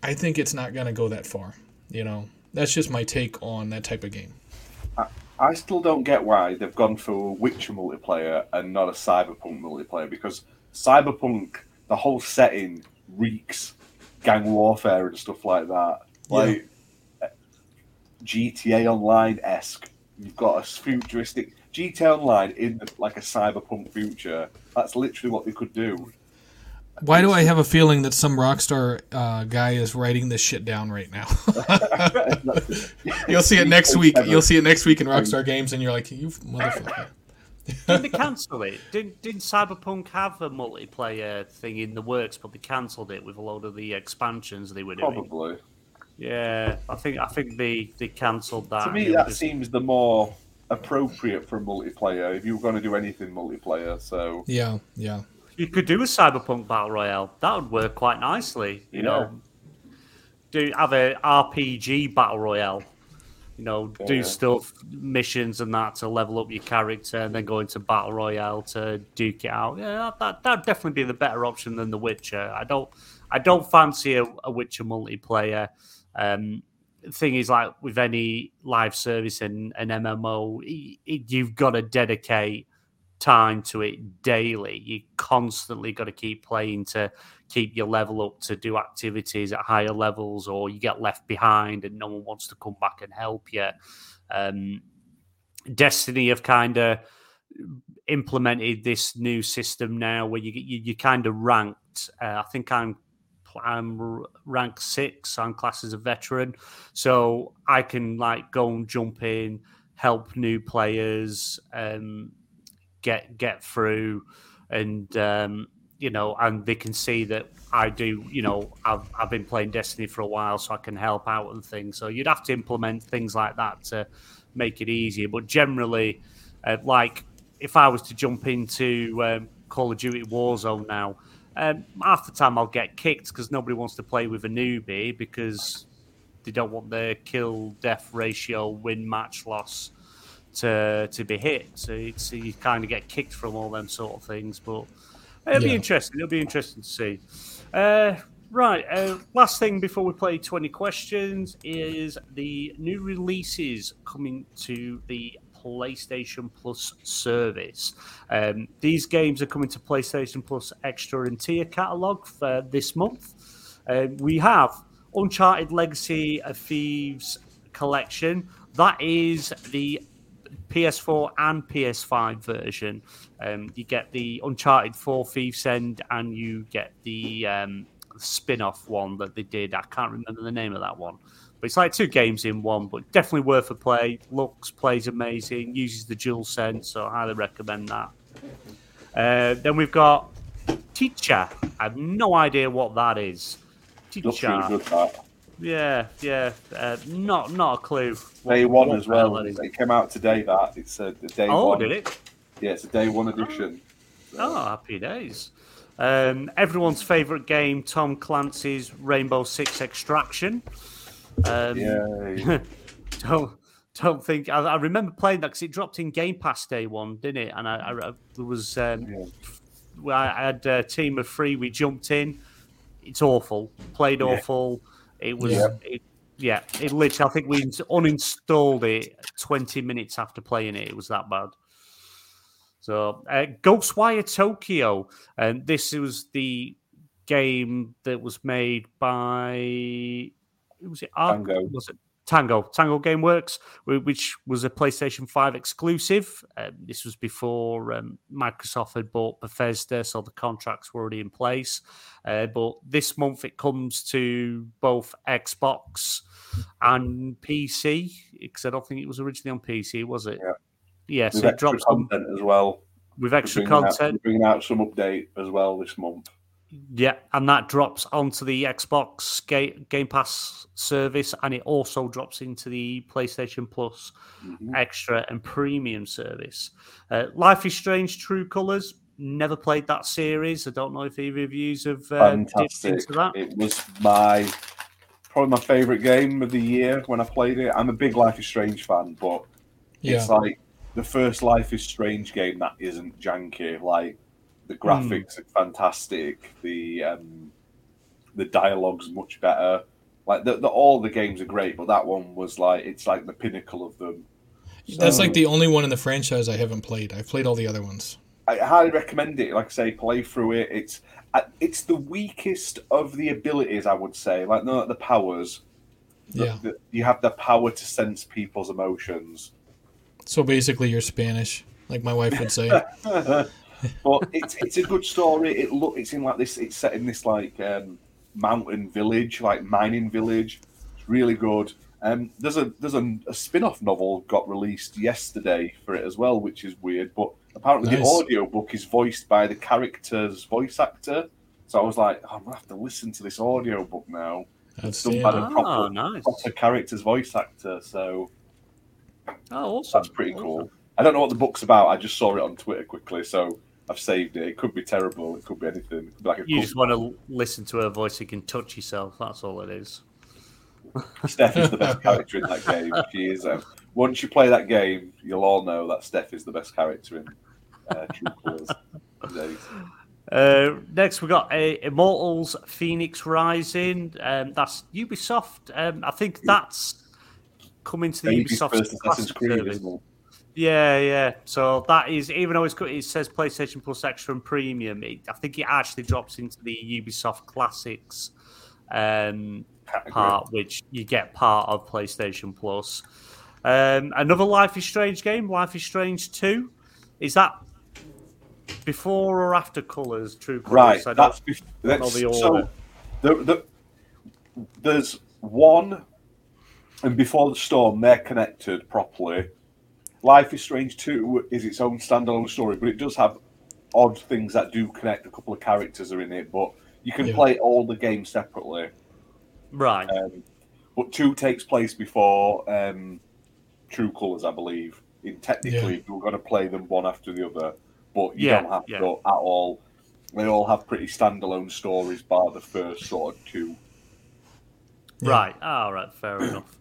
I think it's not gonna go that far. You know, that's just my take on that type of game. I still don't get why they've gone for a Witcher multiplayer and not a Cyberpunk multiplayer because Cyberpunk the whole setting reeks gang warfare and stuff like that. Like GTA Online esque. You've got a futuristic GTA Online in like a cyberpunk future. That's literally what they could do. Why do I have a feeling that some Rockstar uh, guy is writing this shit down right now? You'll see it next week. You'll see it next week in Rockstar Games, and you're like, you motherfucker. Didn't they cancel it? Didn't, didn't Cyberpunk have a multiplayer thing in the works, but they cancelled it with a load of the expansions they were doing? Probably. Yeah, I think I think they, they cancelled that. To me, that was- seems the more appropriate for multiplayer if you were going to do anything multiplayer. So Yeah, yeah. You could do a cyberpunk battle royale. That would work quite nicely. You know, do have a RPG battle royale. You know, do stuff, missions and that to level up your character, and then go into battle royale to duke it out. Yeah, that that'd definitely be the better option than The Witcher. I don't, I don't fancy a, a Witcher multiplayer. Um, thing is, like with any live service and an MMO, you've got to dedicate time to it daily. You constantly got to keep playing to keep your level up to do activities at higher levels, or you get left behind and no one wants to come back and help you. Um, Destiny have kind of implemented this new system now where you get you, you kind of ranked. Uh, I think I'm I'm rank six. I'm classed as a veteran, so I can like go and jump in, help new players, um, get get through, and um, you know, and they can see that I do. You know, I've I've been playing Destiny for a while, so I can help out and things. So you'd have to implement things like that to make it easier. But generally, uh, like if I was to jump into um, Call of Duty Warzone now, um, half the time I'll get kicked because nobody wants to play with a newbie because they don't want their kill death ratio win match loss to to be hit. So it's you kind of get kicked from all them sort of things. But it'll be interesting. It'll be interesting to see. Uh, right. Uh, last thing before we play twenty questions is the new releases coming to the PlayStation Plus service. Um, these games are coming to PlayStation Plus Extra and Tier catalog for this month. Um, we have Uncharted Legacy of Thieves collection. That is the PS4 and PS5 version. Um, you get the Uncharted 4 Thieves End and you get the um, spin off one that they did. I can't remember the name of that one. But it's like two games in one, but definitely worth a play. Looks, plays amazing, uses the DualSense, so I highly recommend that. Uh, then we've got Teacher. I have no idea what that is. Teacher. Really good. That Yeah, yeah. Uh, not not a clue. what- day one as well. It came out today. That it's a the day Oh, one. did it? Yeah, it's a day one edition. Oh, happy days. Um, everyone's favourite game, Tom Clancy's Rainbow Six Extraction. Um, Yeah. don't don't think I, I remember playing that because it dropped in Game Pass day one, didn't it? And I, I, I was um, Yeah. I had a team of three. We jumped in. It's awful. Played Yeah. It was. Yeah. It, yeah, it literally. I think we uninstalled it twenty minutes after playing it. It was that bad. So, uh, Ghostwire Tokyo, and this was the game that was made by. Was it Ar- Tango. Was it Tango? Tango GameWorks, which was a PlayStation Five exclusive. Um, this was before um, Microsoft had bought Bethesda, so the contracts were already in place. Uh, but this month it comes to both Xbox and PC because I don't think it was originally on PC, was it? Yeah. Yeah, With so it drops on content as well. with extra out- content. we're bringing out some update as well this month. Yeah, and that drops onto the Xbox Ga- Game Pass service, and it also drops into the PlayStation Plus Mhm. Extra and Premium service. Uh, Life is Strange: True Colors. Never played that series. I don't know if either of you have uh, dipped Fantastic! into that. It was my probably my favorite game of the year when I played it. I'm a big Life is Strange fan, but Yeah. it's like the first Life is Strange game that isn't janky. Like the graphics are fantastic. The um, the dialogue's much better. Like the, the, all the games are great, but that one was like it's like the pinnacle of them. That's like the only one in the franchise I haven't played. I've played all the other ones. I highly recommend it. Like I say, play through it. It's uh, it's the weakest of the abilities, I would say. Like not the powers. The- Yeah. the- you have the power to sense people's emotions. So basically, you're Spanish, like my wife would say. but it's it's a good story. It look it's in like this. It's set in this like um, mountain village, like mining village. It's really good. Um, there's a there's a, a spin-off novel got released yesterday for it as well, which is weird. But apparently the Nice. audio book is voiced by the character's voice actor. So I was like, oh, I'm gonna have to listen to this audio book now. That's done by the Oh, proper, nice. proper character's voice actor. So Oh, awesome. that's pretty cool. I don't know what the book's about. I just saw it on Twitter quickly, so I've saved it. It could be terrible. It could be anything. Could be like a You cool- just want to listen to her voice. You can touch yourself. That's all it is. Steph is the best character in that game. She is. Um, once you play that game, you'll all know that Steph is the best character in uh, True Colours. Uh, next, we've got uh, Immortals: Fenyx Rising. Um, that's Ubisoft. Um, I think that's coming to the Baby's Ubisoft Classic Creed, service. isn't it? Yeah, yeah. So that is even though it says PlayStation Plus Extra and Premium, it, I think it actually drops into the Ubisoft Classics um. Part, which you get part of PlayStation Plus. Um, another Life is Strange game, Life is Strange Two. Is that before or after Colors? True Colors. Right. I don't- That's, bef- know that's the so. The, the, there's one, and before the storm, they're connected properly. Life is Strange Two is its own standalone story, but it does have odd things that do connect. A couple of characters are in it, but you can Yeah. play all the games separately. Right. Um, but two takes place before um, True Colors, I believe. In technically, we're going to play them one after the other, but you Yeah, don't have yeah. to at all. They all have pretty standalone stories, bar the first sort of two. Yeah. Right. All right. Fair enough.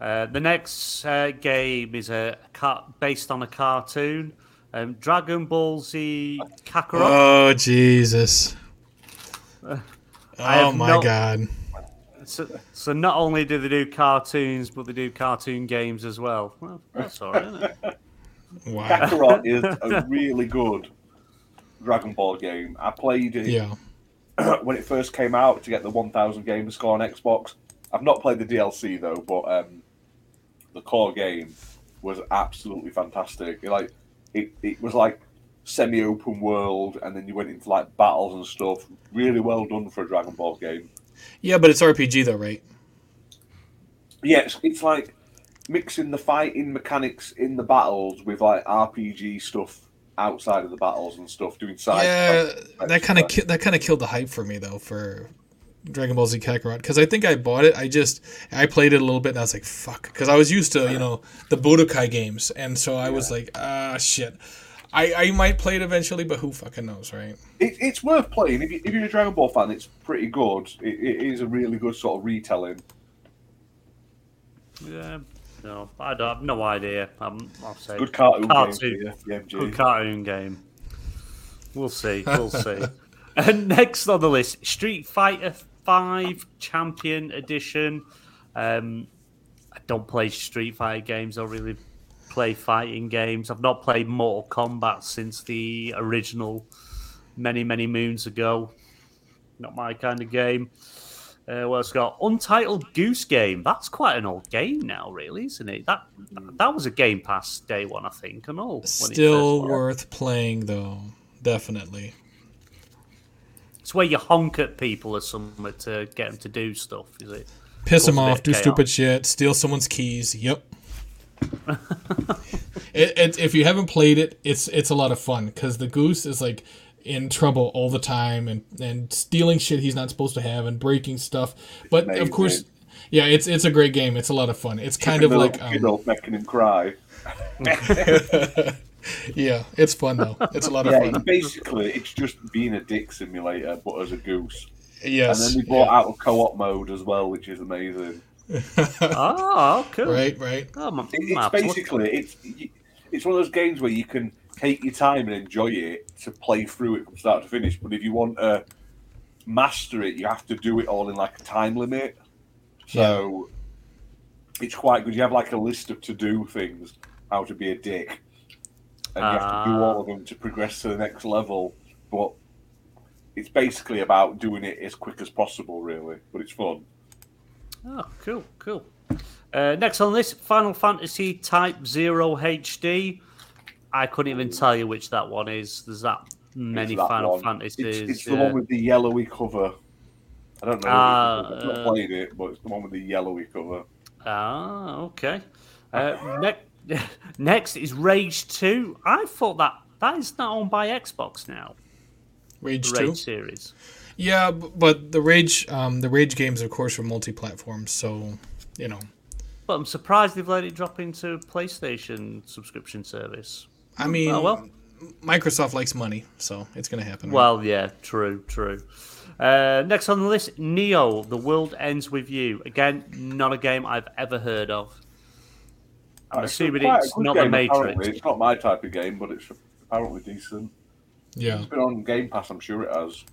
Uh, the next uh, game is a car- based on a cartoon, um, Dragon Ball Z Kakarot. Oh Jesus! I Oh my no- God! So, so not only do they do cartoons, but they do cartoon games as well. Well, that's all right. Isn't it? Wow! Kakarot is a really good Dragon Ball game. I played it Yeah, when it first came out to get the 1000 gamer score on Xbox. I've not played the DLC though, but um, the core game was absolutely fantastic. It, like it, it was like semi-open world, and then you went into like battles and stuff. Really well done for a Dragon Ball game. Yeah, but it's RPG though, right? Yeah, it's, it's like mixing the fighting mechanics in the battles with like RPG stuff outside of the battles and stuff, doing side. yeah, quests, that kind of ki- that kind of killed the hype for me though for Dragon Ball Z Kakarot because I think I bought it. I just I played it a little bit and I was like fuck because I was used to you know the Budokai games and so I was like ah shit. I, I might play it eventually, but who fucking knows, right? It, it's worth playing. If, you, if you're a Dragon Ball fan, it's pretty good. It, it is a really good sort of retelling. Yeah. No, I don't have no idea. I'm, I'll say Good cartoon, Cartoon. game for you, the good cartoon game. We'll see. We'll see. and next on the list, Street Fighter Five Champion Edition. Um, I don't play Street Fighter games. I really play fighting games. I've not played Mortal Kombat since the original, many many moons ago. Not my kind of game. Uh, it's got? Untitled Goose Game. That's quite an old game now, really, isn't it? That that was a Game Pass day one, I think, and all. Still worth playing though, definitely. It's where you honk at people or something to get them to do stuff, is it? Piss them off, of do chaos. stupid shit, steal someone's keys. Yep. it, it, if you haven't played it, it's it's a lot of fun because the goose is like in trouble all the time and and stealing shit he's not supposed to have and breaking stuff. But of course, yeah, it's it's a great game. It's a lot of fun. It's kind of like um, making him cry. yeah, it's fun though. It's a lot of Yeah, fun. basically, it's just being a dick simulator, but as a goose. Yes, and then they brought out a co-op mode as well, which is amazing. Oh, cool. right, right. Oh, my, It- it's my- basically it's it's one of those games where you can take your time and enjoy it to play through it from start to finish. But if you want to master it, you have to do it all in like a time limit. So it's quite good. You have like a list of to do things, how to be a dick, and you have to do all of them to progress to the next level. But it's basically about doing it as quick as possible, really. But it's fun. Oh, cool, cool. Uh, next on this, Final Fantasy Type Zero HD. I couldn't even tell you which that one is. There's that many that Final one. Fantasies. It's, it's the one with the yellowy cover. I don't know. Ah, I've not uh, played it, but it's the one with the yellowy cover. Ah, okay. Uh, ne- next is Rage 2. I thought that that is not owned by Xbox now. Rage The Two. Series. Yeah, but the Rage, um, the Rage games, of course, were multi-platform. So, you know, But I'm surprised they've let it drop into PlayStation subscription service. I mean, Oh, well. Microsoft likes money, so it's gonna happen. right? Well, yeah, true, true. Uh, next on the list, Neo: The World Ends with You. Again, not a game I've ever heard of. I'm It's assuming it's not game, the Matrix. apparently. It's not my type of game, but it's apparently decent. yeah, It's been on Game Pass, I'm sure it has.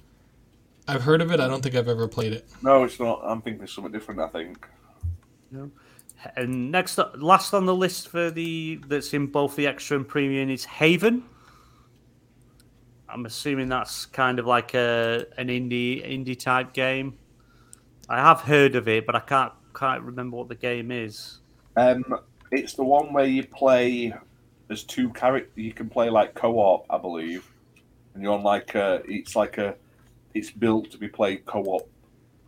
I've heard of it. I don't think I've ever played it. No, it's not. I'm thinking of something different. I think. And next, up, last on the list for the that's in both the extra and premium is Haven. I'm assuming that's kind of like a an indie indie type game. I have heard of it, but I can't can't remember what the game is. Um, it's the one where you play as two characters. You can play like co-op, I believe, and you're on like a. It's like a. It's built to be played co-op.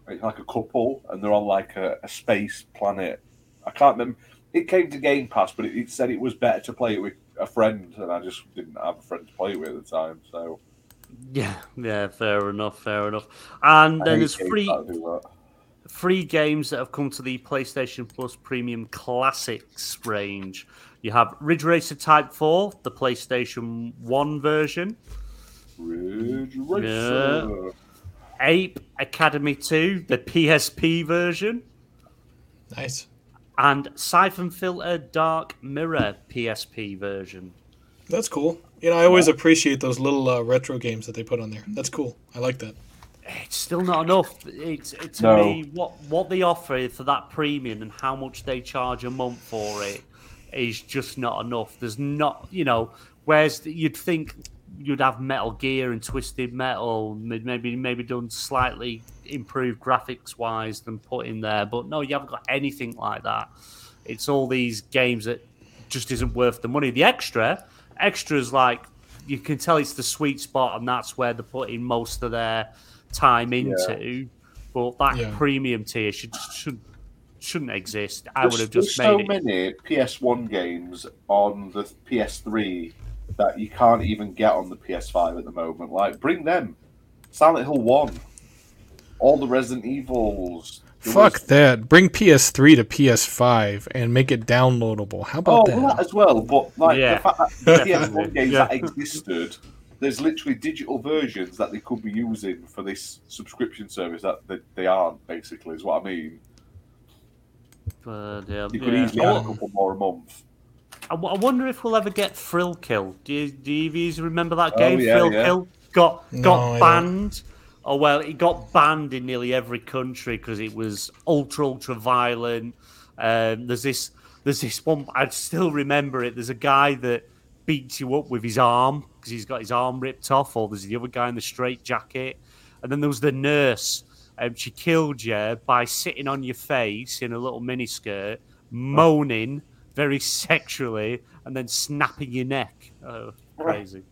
It's like a couple, and they're on like a, a space planet. I can't remember. It came to Game Pass, but it, it said it was better to play it with a friend, and I just didn't have a friend to play it with at the time. So Yeah, yeah, fair enough, fair enough. And I then there's free that do that. free games that have come to the PlayStation Plus Premium Classics range. You have Ridge Racer Type 4, the PlayStation 1 version, Ridge Racer. Ape Academy 2, the PSP version, Nice. and Syphon Filter Dark Mirror PSP version. That's cool. You know, I always appreciate those little uh, retro games that they put on there. That's cool. I like that. It's still not enough. It's it, to No. me what what they offer for that premium and how much they charge a month for it is just not enough. There's not, you know, whereas you'd think you'd have Metal Gear and Twisted Metal, maybe maybe done slightly improved graphics wise than put in there, but no, you haven't got anything like that. It's all these games that just isn't worth the money. The extra, extras like you can tell it's the sweet spot, and that's where they're putting most of their time into. But that Yeah. premium tier should should shouldn't exist. I There's- would have just there's so it. many PS1 games on the PS3 that you can't even get on the PS5 at the moment. Like, bring them. Silent Hill 1. All the Resident Evils. There Fuck was- that. Bring PS3 to PS5 and make it downloadable. How Oh, about well, that that? as well. But, like, Yeah. the fact that. PS1 games Yeah. that existed, there's literally digital versions that they could be using for this subscription service that they, they aren't, basically, is what I mean. But, yeah, You could yeah. easily I, add a oh. couple more a month. I- I wonder if we'll ever get Thrill Kill. Do you, do you remember that Oh, game? yeah, Thrill yeah. Kill got No, got don't. banned. Oh well, it got banned in nearly every country because it was ultra ultra violent. Um, there's this there's this one I still remember it. There's a guy that beats you up with his arm because he's got his arm ripped off, or there's the other guy in the straight jacket, and then there was the nurse. Um, she killed you by sitting on your face in a little miniskirt, moaning very sexually, and then snapping your neck. Oh, crazy.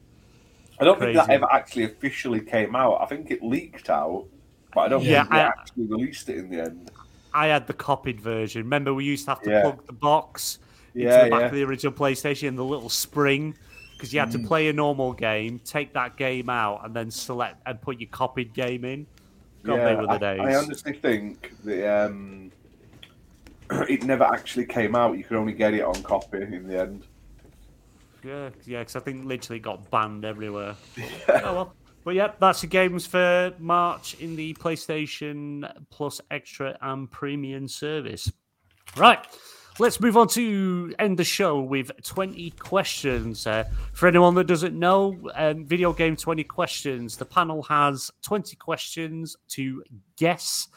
I don't think that ever actually officially came out. I think it leaked out, but I don't Yeah, think they I- actually released it in the end. I had the copied version. Remember, we used to have to Yeah. plug the box into Yeah, the back yeah. of the original PlayStation and the little spring because you had to play a normal game, take that game out, and then select and put your copied game in. God, they were the I, days. I honestly think the um, it never actually came out. You could only get it on copy in the end. Yeah, yeah, because I think literally it got banned everywhere. oh well. But yeah, that's the games for March in the PlayStation Plus Extra and Premium service. Right, let's move on to end the show with 20 questions. Uh, for anyone that doesn't know, um, video game 20 questions. The panel has 20 questions to guess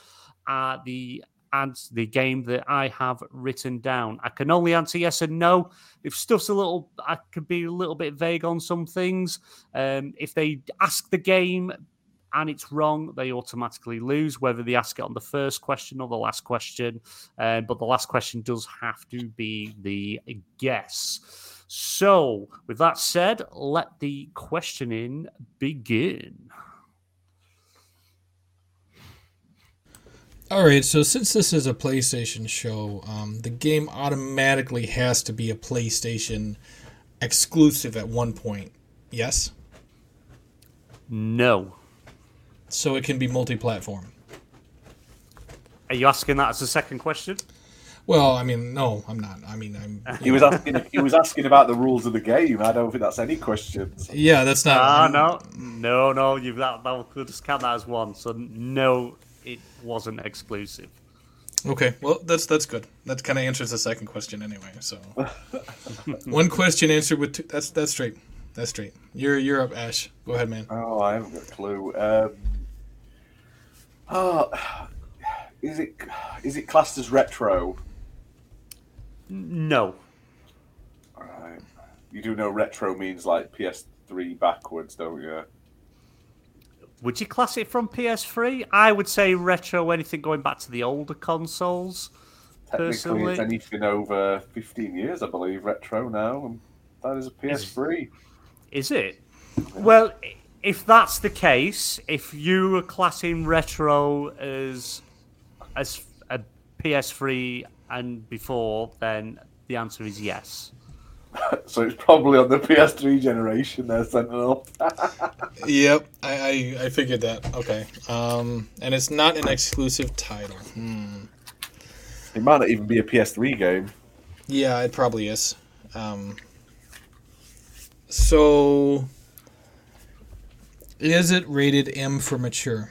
uh, the and the game that I have written down. I can only answer yes and no. If stuff's a little, I could be a little bit vague on some things. Um, if they ask the game and it's wrong, they automatically lose, whether they ask it on the first question or the last question. Um, but the last question does have to be the guess. So, with that said, let the questioning begin. All right, so since this is a PlayStation show, um, the game automatically has to be a PlayStation exclusive at one point. Yes? No. So it can be multi platform. Are you asking that as a second question? Well, I mean, no, I'm not. I mean, I'm. He was asking. He was asking about the rules of the game. I don't think that's any questions. Yeah, that's not. Ah, I'm- no, no, no. You've that. that we'll just count that as one. So no, it wasn't exclusive. Okay, well, that's that's good. That kind of answers the second question anyway. So, one question answered with two. That's that's straight. That's straight. You're you're up, Ash. Go ahead, man. Oh, I haven't got a clue. Um, oh, is it is it classed as retro? No. All right. You do know retro means like PS3 backwards, don't you? Would you class it from PS3? I would say retro. Anything going back to the older consoles. Technically, it's Personally- anything over 15 years, I believe, retro now. And that is a PS3. Is it? Well, if that's the case, if you are classing retro as as a PS3 and before, then the answer is yes. So it's probably on the PS3 generation there, Sentinel. Yep, I, I I figured that. Okay, um, and it's not an exclusive title. Hmm. it might not even be a PS3 game. Yeah, it probably is. Um, so, is it rated M for mature?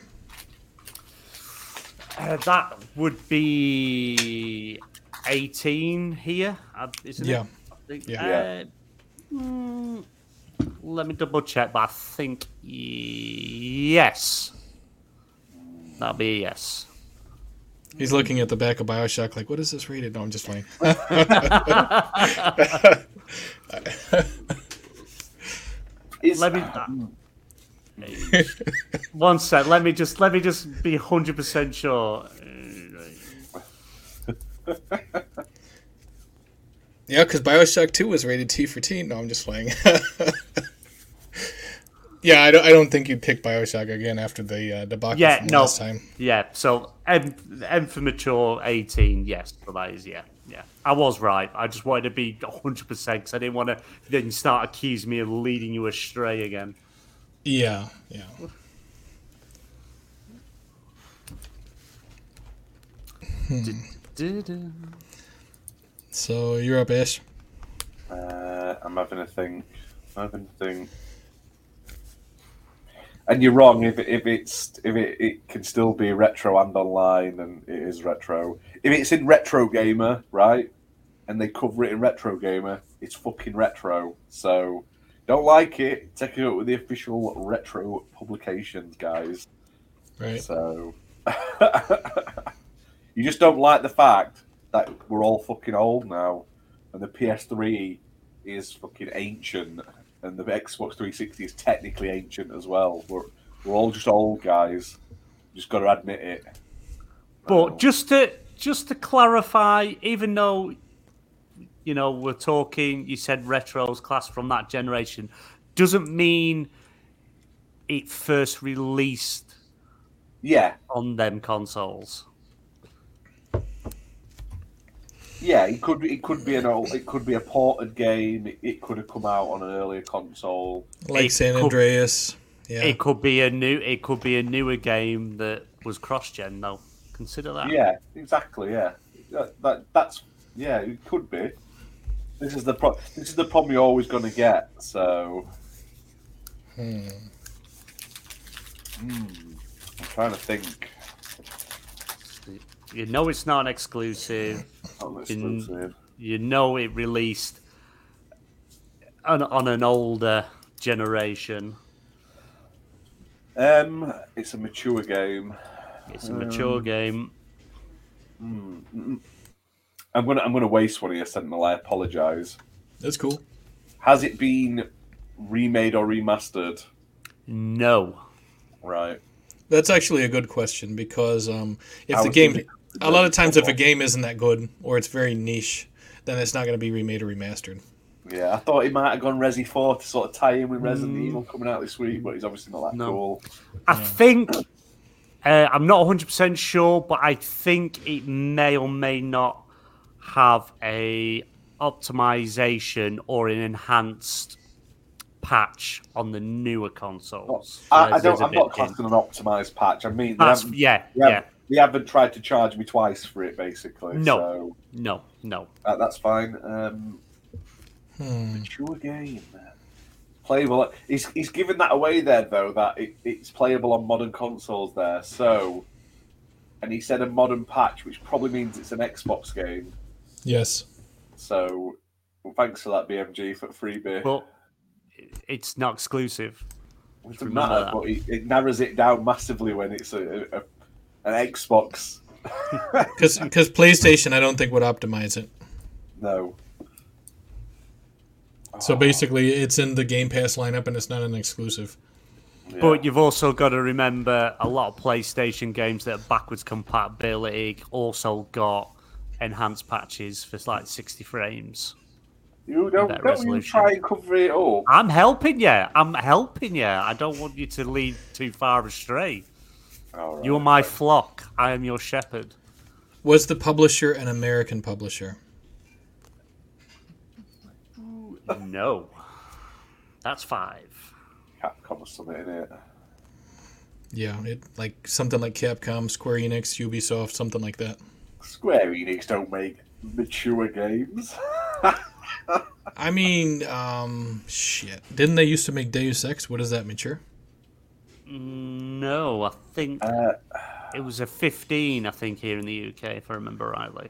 Uh, that would be 18 here, uh, isn't Yeah. it? I think. Yeah. Uh, mm, let me double check, but I think yes. That'll be a yes. He's looking at the back of Bioshock, like, what is this rated? No, I'm just playing. Is, Let me. One sec. Let me just let me just be hundred percent sure. yeah, because Bioshock Two was rated T for teen. No, I'm just playing. yeah, I don't. I don't think you'd pick Bioshock again after the uh, debacle Yeah, from no. last time. Yeah. So M, M for mature eighteen. Yes, but that is yeah. Yeah, I was right. I just wanted to be hundred percent because I didn't want to then start accusing me of leading you astray again. Yeah, yeah. Du-du. So you're up, Ash. Uh, I'm having a think. I'm having a think. And you're wrong if if it's if it, it can still be retro and online and it is retro. If it's in Retro Gamer, right, and they cover it in Retro Gamer, it's fucking retro. So don't like it, take it up with the official retro publications, guys. Right. So you just don't like the fact that we're all fucking old now, and the PS3 is fucking ancient, and the Xbox 360 is technically ancient as well. We're we're all just old guys. Just got to admit it. But um, just to just to clarify, even though you know we're talking, you said retros class from that generation, doesn't mean it first released Yeah, on them consoles. Yeah. It could be. It could be an old. It could be a ported game. It, it could have come out on an earlier console. Like It San could- Andreas. Yeah. It could be a new, it could be a newer game that was cross-gen. Though, consider that. Yeah, exactly. Yeah, that, that that's yeah. It could be. This is the pro- This is the problem you're always going to get. So. Hmm. Hmm. I'm trying to think. You know it's not an exclusive. On In- exclusive. You know it released on, on an older generation. Um, it's a mature game. It's a mature game. I'm gonna I'm gonna waste one of your Sentinel. I apologize. That's cool. Has it been remade or remastered? No. Right. That's actually a good question because um, if I the game, thinking- a lot of times, if a game isn't that good or it's very niche, then it's not going to be remade or remastered. Yeah, I thought he might have gone Resi 4 to sort of tie in with Resident Evil coming out this week, but he's obviously not that No. cool. I think uh, I'm not 100 percent sure, but I think it may or may not have a optimization or an enhanced patch on the newer consoles. I, I There's- don't. there's a I'm not bit classing an optimized patch. I mean, they That's haven't- yeah, they haven't- yeah. They haven't tried to charge me twice for it, basically. No. So No, no. that, that's fine. Um, Mature game. Playable. He's, he's given that away there, though, that it, it's playable on modern consoles there. So, and he said a modern patch, which probably means it's an Xbox game. Yes. So, well, thanks for that, BMG, for freebie. But it's not exclusive. It doesn't matter, that. but it, it narrows it down massively when it's a, a, an Xbox. Because PlayStation, I don't think would optimize it. No. So ah. basically, it's in the Game Pass lineup and it's not an exclusive. Yeah. But you've also got to remember a lot of PlayStation games that are backwards compatibility also got enhanced patches for like 60 frames. you don't, don't you try and cover it up. I'm helping you. I'm helping you. I don't want you to lead too far astray. All right. You are my flock. I am your shepherd. Was the publisher an American publisher? No. That's five. Capcom or something in it. Yeah, it like something like Capcom, Square Enix, Ubisoft, something like that. Square Enix don't make mature games. I mean, um, shit. Didn't they used to make Deus Ex? What is that, mature? No, I think Uh, it was a 15, I think, here in the UK, if I remember rightly.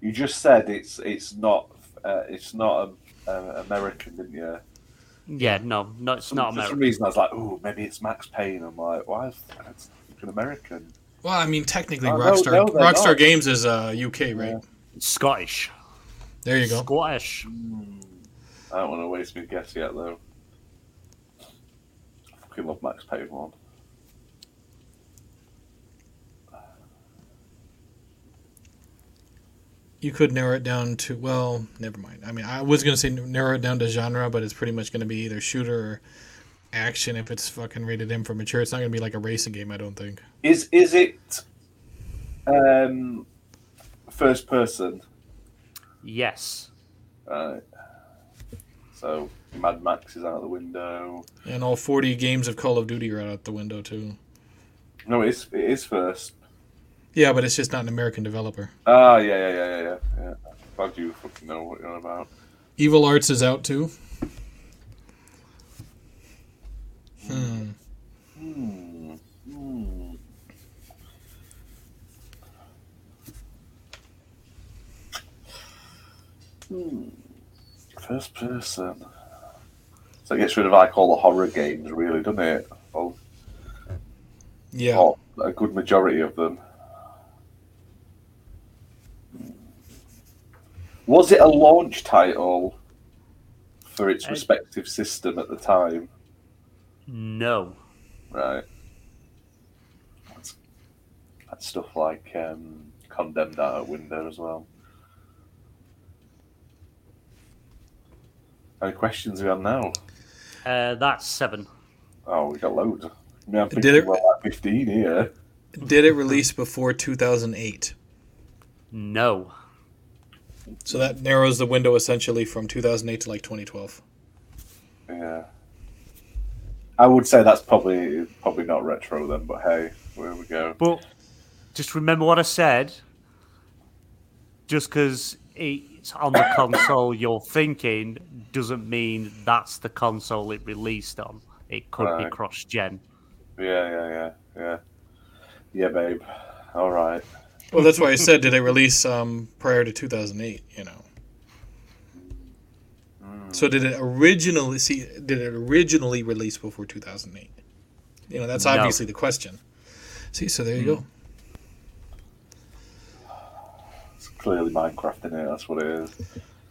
you just said it's it's not uh, it's not um, uh, American, didn't you? Yeah, no, no, it's not American. For some reason, I was like, "Oh, maybe it's Max Payne." I'm like, "Why is that's an American?" Well, I mean, technically, Oh, Rockstar no, they're Rockstar not. Games is uh, UK, right? It's Scottish. There you go. Scottish. I don't want to waste my guess yet, though. I fucking love Max Payne one. You could narrow it down to well, never mind. I mean, I was gonna say narrow it down to genre, but it's pretty much gonna be either shooter or action. If it's fucking rated M for mature, it's not gonna be like a racing game. I don't think. Is is it um, first person? Yes. Right. So Mad Max is out of the window. And all forty games of Call of Duty are out the window too. No, it is it is first. Yeah, but it's just not an American developer. Ah, yeah, yeah, yeah, yeah, yeah. Glad you fucking know what you're on about. Evil Arts is out too. Hmm. Hmm. Hmm. Hmm. First person. So it gets rid of like all the horror games, really, doesn't it? Or, Yeah. or a good majority of them. Was it a launch title for its I- respective system at the time? No. Right. That's, that's stuff like um, condemned out at window as well. Any questions we have now? Uh, that's seven. Oh, we got loads. I mean, I'm Did it- we're like 15 here. Did it release before 2008? No. So that narrows the window essentially from 2008 to like 2012. Yeah. I would say that's probably probably not retro then, but hey, where we go. But just remember what I said. Just because it's on the console you're thinking doesn't mean that's the console it released on. It could be cross gen. Yeah, yeah, yeah, yeah. Yeah, babe. All right. Well, that's why I said did it release um, prior to 2008? You know. So did it originally see? Did it originally release before 2008? You know, that's No. obviously the question. See, so there you go. Clearly Minecraft in it. That's what it is.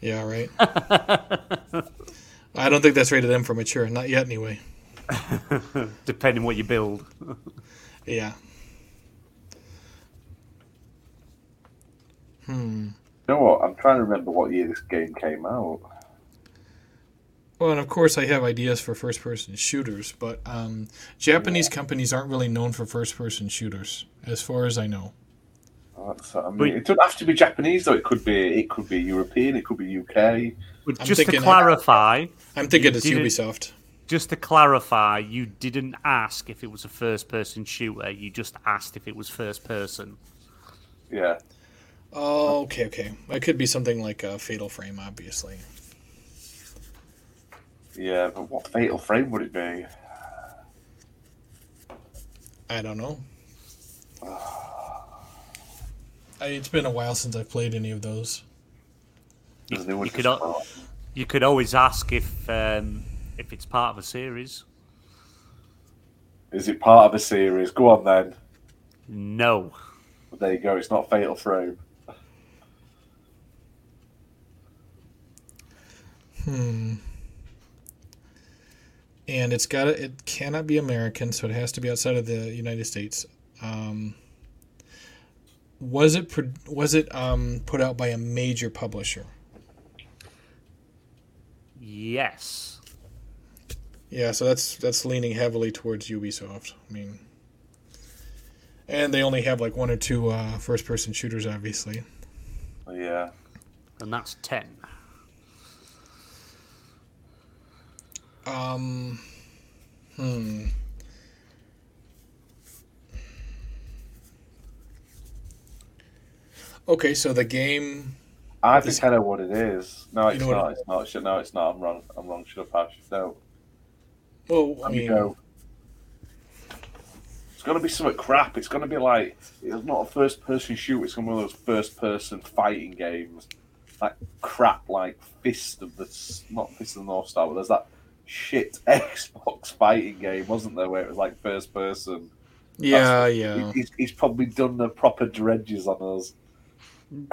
Yeah, right. I don't think that's rated M for mature. Not yet, anyway. Depending what you build. Yeah. Hmm. You know what? I'm trying to remember what year this game came out. Well, and of course, I have ideas for first-person shooters, but um, Japanese companies aren't really known for first-person shooters, as far as I know. That's, I mean, But- it doesn't have to be Japanese though. It could be it could be European. It could be UK. But I'm just to thinking- clarify, I'm thinking it's Ubisoft. just to clarify, you didn't ask if it was a first-person shooter. You just asked if it was first-person. Yeah. Oh, okay, okay. It could be something like a Fatal Frame, obviously. Yeah, but what fatal frame would it be? I don't know. Ah. I, it's been a while since I've played any of those. Does you could just- al- You could always ask if um, if it's part of a series. Is it part of a series? Go on then. No. There you go. It's not fatal frame. Hmm. And it's got to, it cannot be American, so it has to be outside of the United States. Um, was it was it um, put out by a major publisher? Yes. Yeah, so that's that's leaning heavily towards Ubisoft. I mean, and they only have like one or two uh, first-person shooters, obviously. Yeah. And that's ten. Um, hmm. Okay, so the game. I This- think I know what it is. No, it's know not. It's not. Shit, No, it's not. I'm wrong. I'm wrong. Should have passed. No. Well, I mean, go. It's gonna be something crap. It's gonna be like it's not a first-person shoot. It's gonna be one of those first-person fighting games, like crap, like Fist of the not Fist of the North Star, but there's that shit Xbox fighting game, wasn't there, where it was like first-person. yeah, That's- yeah. He's, he's probably done the proper dredges on us.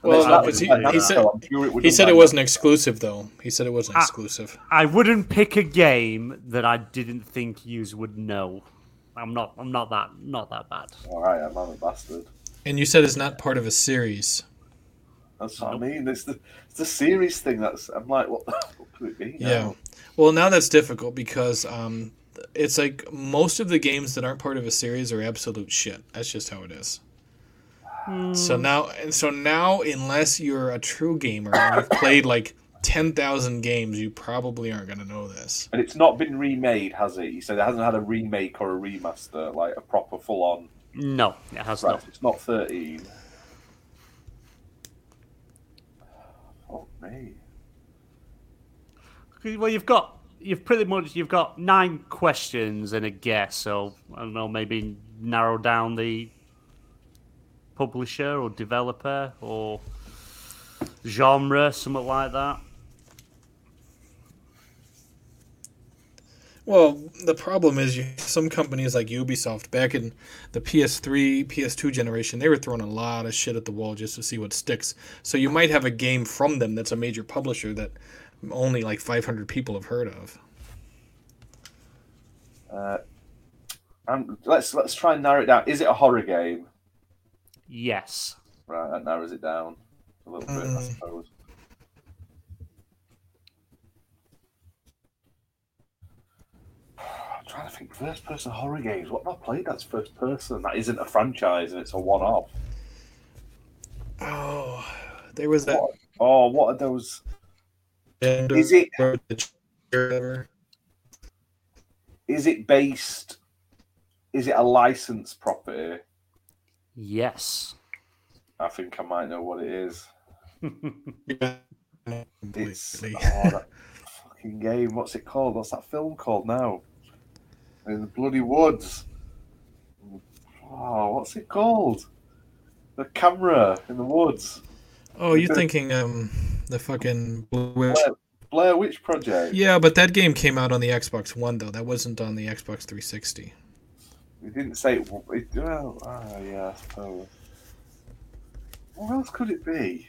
Well, It's no, he- he said- sure it He said it wasn't exclusive, though. He said it wasn't Ah. exclusive. I wouldn't pick a game that I didn't think yous would know. I'm not. I'm not that. Not that bad. All right, I'm not a bastard. And you said it's not part of a series. That's what I mean. It's the it's the series thing. That's I'm like, what, what could it be? Yeah. Well, now that's difficult because um, it's like most of the games that aren't part of a series are absolute shit. That's just how it is. So mm. now, and so now, unless you're a true gamer and you've played like ten thousand games, you probably aren't going to know this. And it's not been remade, has it? You said it hasn't had a remake or a remaster, like a proper full on. No, it has Right, not. it's not 13. Oh, me. Well, you've got. You've pretty much. You've got nine questions and a guess. So I don't know. Maybe narrow down the publisher or developer or genre, something like that. Well, the problem is you, some companies like Ubisoft back in the PS3, PS2 generation, they were throwing a lot of shit at the wall just to see what sticks. So you might have a game from them that's a major publisher that only like 500 people have heard of. Uh, and let's let's try and narrow it down. Is it a horror game? Yes. Right, that narrows it down a little bit, I Mm. suppose. I'm trying to think. First person horror games. What have I played that's first person? That isn't a franchise and it's a one off. Oh, there was that. What? Oh, what are those? Is it Whatever. is it based? Is it a licensed property? Yes. I think I might know what it is. It's oh, that fucking game. What's it called? What's that film called now? In the bloody woods. Oh, what's it called? The camera in the woods. Oh, you're thinking um the fucking Blue Witch? Blair, Blair Witch Project. Yeah, but that game came out on the Xbox One though. That wasn't on the Xbox 360. We didn't say it. it well, ah, yeah, I suppose. What else could it be?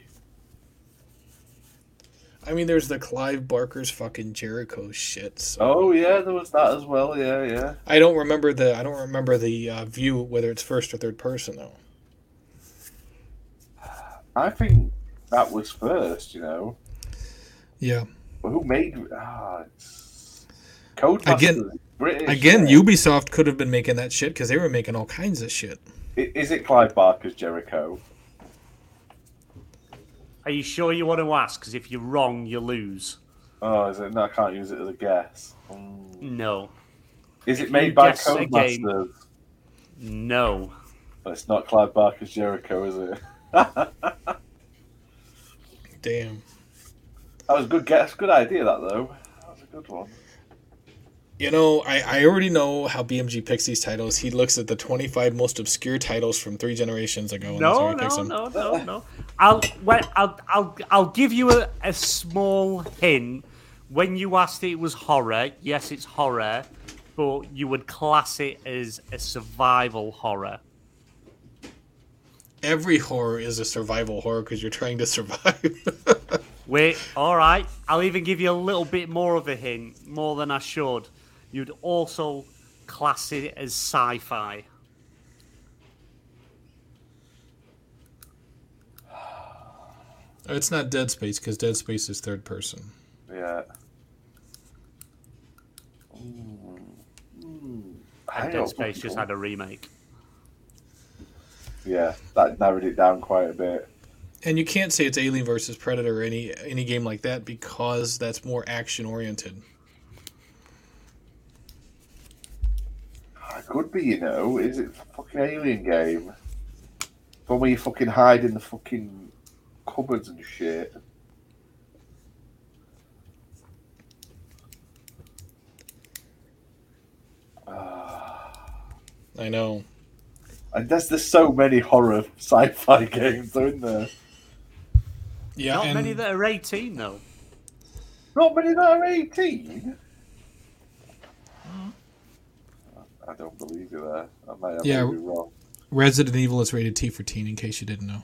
I mean, there's the Clive Barker's fucking Jericho shit. So. Oh yeah, there was that as well. Yeah, yeah. I don't remember the I don't remember the uh, view whether it's first or third person though. I think that was first. You know, Yeah. but who made? Ah, Codemasters. Again- British. Again, yeah. Ubisoft could have been making that shit because they were making all kinds of shit. Is it Clive Barker's Jericho? Are you sure you want to ask? Because if you're wrong, you lose. Oh, is it? No, I can't use it as a guess. Mm. No. Is If it made by guess a game- Codemasters? No. But it's not Clive Barker's Jericho, is it? Damn. That was a good guess. Good idea, that though. That was a good one. You know, I, I already know how BMG picks these titles. He looks at the 25 most obscure titles from three generations ago. And that's No, picks no, no, no, no. I'll, well, I'll, I'll, I'll give you a, a small hint. When you asked it was horror, yes, it's horror, but you would class it as a survival horror. Every horror is a survival horror because you're trying to survive. Wait, all right. I'll even give you a little bit more of a hint, more than I should. You'd also class it as sci-fi. it's not Dead Space because Dead Space is third person. Yeah. Mm. Mm. And Dead Space just had a remake. Yeah, that narrowed it down quite a bit. And you can't say it's Alien versus Predator or any any game like that because that's more action oriented. It could be, you know. Is it a fucking alien game? One where you fucking hide in the fucking cupboards and shit. I know. And there's there's so many horror sci-fi games, though, isn't there? Yeah, Not and many that are 18 though. Not many that are 18. Hmm? I don't believe you there. I might have Yeah. be wrong. Resident Evil is rated T for teen. In case you didn't know.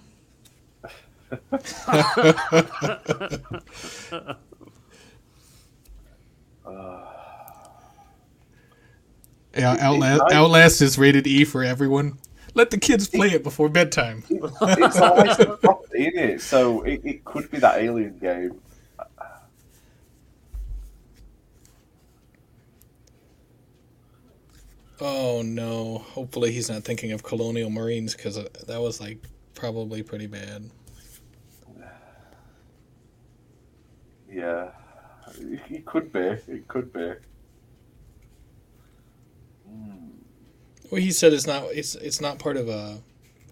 Yeah, Outlast, Outlast is rated E for everyone. Let the kids play it before bedtime. It's a licensed property, isn't it? So it, it could be that alien game. Oh no! Hopefully he's not thinking of Colonial Marines because uh, that was like probably pretty bad. Yeah, it, it could be. It could be. Hmm. Well, he said it's not. It's it's not part of a.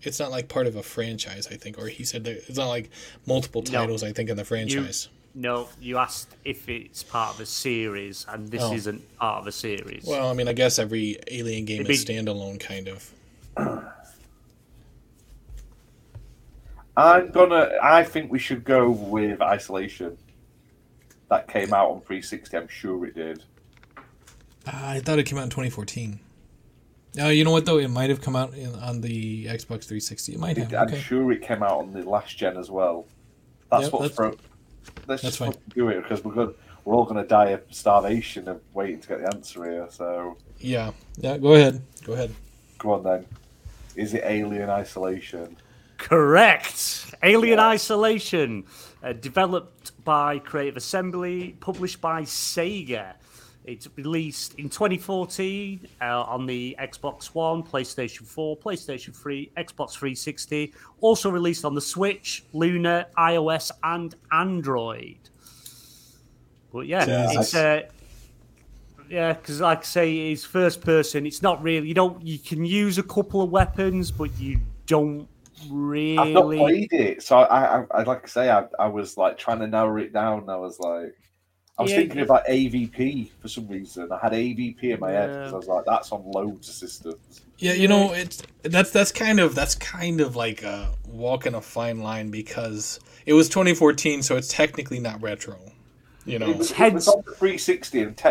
It's not like part of a franchise. I think, or he said that it's not like multiple No. titles. I think in the franchise. No, you asked if it's part of a series, and this Oh. isn't part of a series. Well, I mean, I guess every Alien game It'd is be- standalone, kind of. I'm gonna. I think we should go with Isolation. That came out on 360. I'm sure it did. I thought it came out in 2014. Uh, you know what though? It might have come out in, on the Xbox 360. It might have. I'm Okay. sure it came out on the last gen as well. That's Yep, what's that's- pro- Let's that's just fine. do it because we're good. We're all gonna die of starvation of waiting to get the answer here. So Yeah. Yeah. Go ahead. Go ahead. Go on then. Is it Alien Isolation? Correct. Alien Isolation, uh, developed by Creative Assembly, published by Sega. It's released in 2014 uh, on the Xbox One, PlayStation 4, PlayStation 3, Xbox 360. Also released on the Switch, Luna, iOS, and Android. But yeah, Yeah, it's uh, yeah, because like I say, it's first person. It's not really you don't you can use a couple of weapons, but you don't really. I've not played it, so I, I, I like I say, I, I was like trying to narrow it down. I was like, I was Yeah, thinking about AVP for some reason. I had AVP in my head because I was like, that's on loads of systems. Yeah, you know, it's that's that's kind of that's kind of like a walking a fine line because it was 2014, so it's technically not retro. You know, It was, it was on the 360, and te-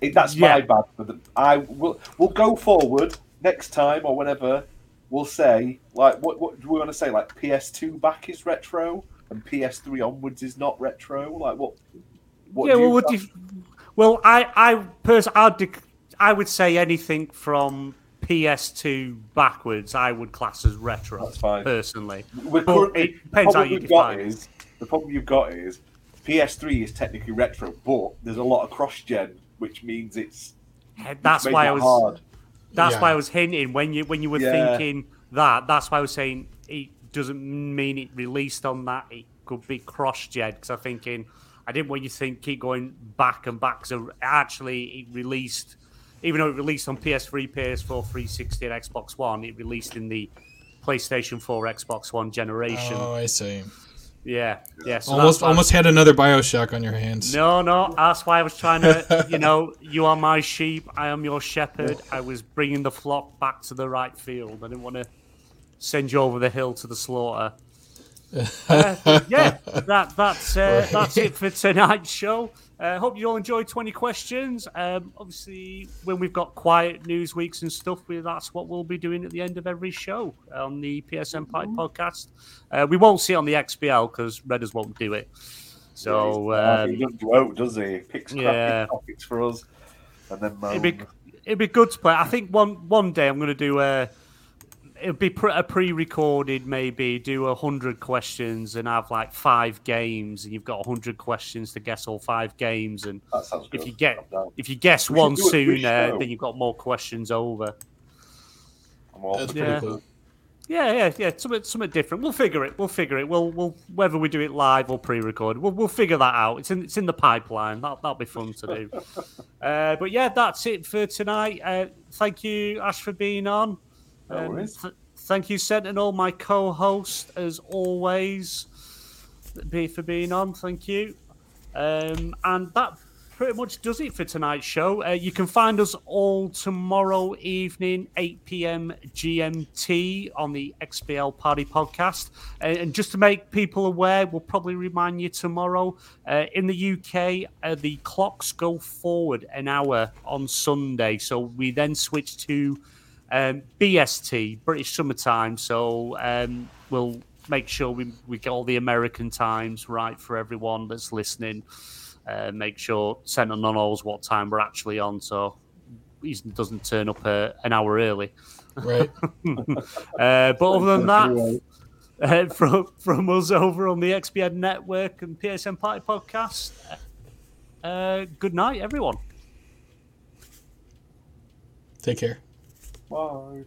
it, that's Yeah. my bad. For the, I will we'll go forward next time or whenever. we'll say like what what do we want to say? Like PS2 back is retro and PS3 onwards is not retro. Like what? What yeah, well, would you, well, I, I, pers- I'd, dec- I would say anything from PS2 backwards, I would class as retro. That's fine. personally. We're But currently- it depends the how problem you you've got define it. is the problem you've got is PS3 is technically retro, but there's a lot of cross gen, which means it's That's why that I was. hard. That's Yeah. why I was hinting when you when you were Yeah. thinking that. That's why I was saying it doesn't mean it released on that. It could be cross-gen because I'm thinking I didn't want you to think keep going back and back. So actually, it released, even though it released on PS3, PS4, 360, and Xbox One, it released in the PlayStation 4, Xbox One generation. Oh, I see. yeah, yeah. So almost almost had another Bioshock on your hands. No, no, that's why I was trying to, you know, you are my sheep, I am your shepherd. I was bringing the flock back to the right field. I didn't want to send you over the hill to the slaughter. Uh, yeah, that that's uh, that's it for tonight's show. Uh, hope you all enjoyed 20 questions. Um, obviously, when we've got quiet news weeks and stuff, we, that's what we'll be doing at the end of every show on the PSN Pipe podcast. Uh, we won't see it on the XBL because Redders won't do it. So Uh, um, he doesn't does he? He Picks crappy yeah. topics for us, and then It'd be, it'd be good to play. I think one one day I'm going to do a. It'd be pre- a pre-recorded, maybe do a hundred questions and have like five games, and you've got a hundred questions to guess all five games. And That sounds good. if you get if you guess We one do a quiz sooner, then you've got more questions over. I'm all That's for pretty Yeah. cool. Yeah, yeah, yeah. Something, something different. We'll figure it. We'll figure it. We'll, we'll whether we do it live or pre-recorded, we'll, we'll figure that out. It's in, it's in the pipeline. That, that'll be fun to do. uh, but yeah, that's it for tonight. Uh, thank you, Ash, for being on. No Um, th- thank you, Sentinel, my co-host, as always, be for being on. Thank you. Um, and that pretty much does it for tonight's show. Uh, you can find us all tomorrow evening, 8 p.m. GMT on the XBL Party Podcast. Uh, and just to make people aware, we'll probably remind you tomorrow. Uh, in the UK, uh, the clocks go forward an hour on Sunday, so we then switch to um, BST, British Summertime. So um, we'll make sure we, we get all the American times right for everyone that's listening. Uh, make sure Sentinel knows what time we're actually on, so he doesn't turn up uh, an hour early. Right. Uh, but other than that, uh, from from us over on the XBN Network and PSN Party Podcast, uh, good night, everyone. Take care. Bye.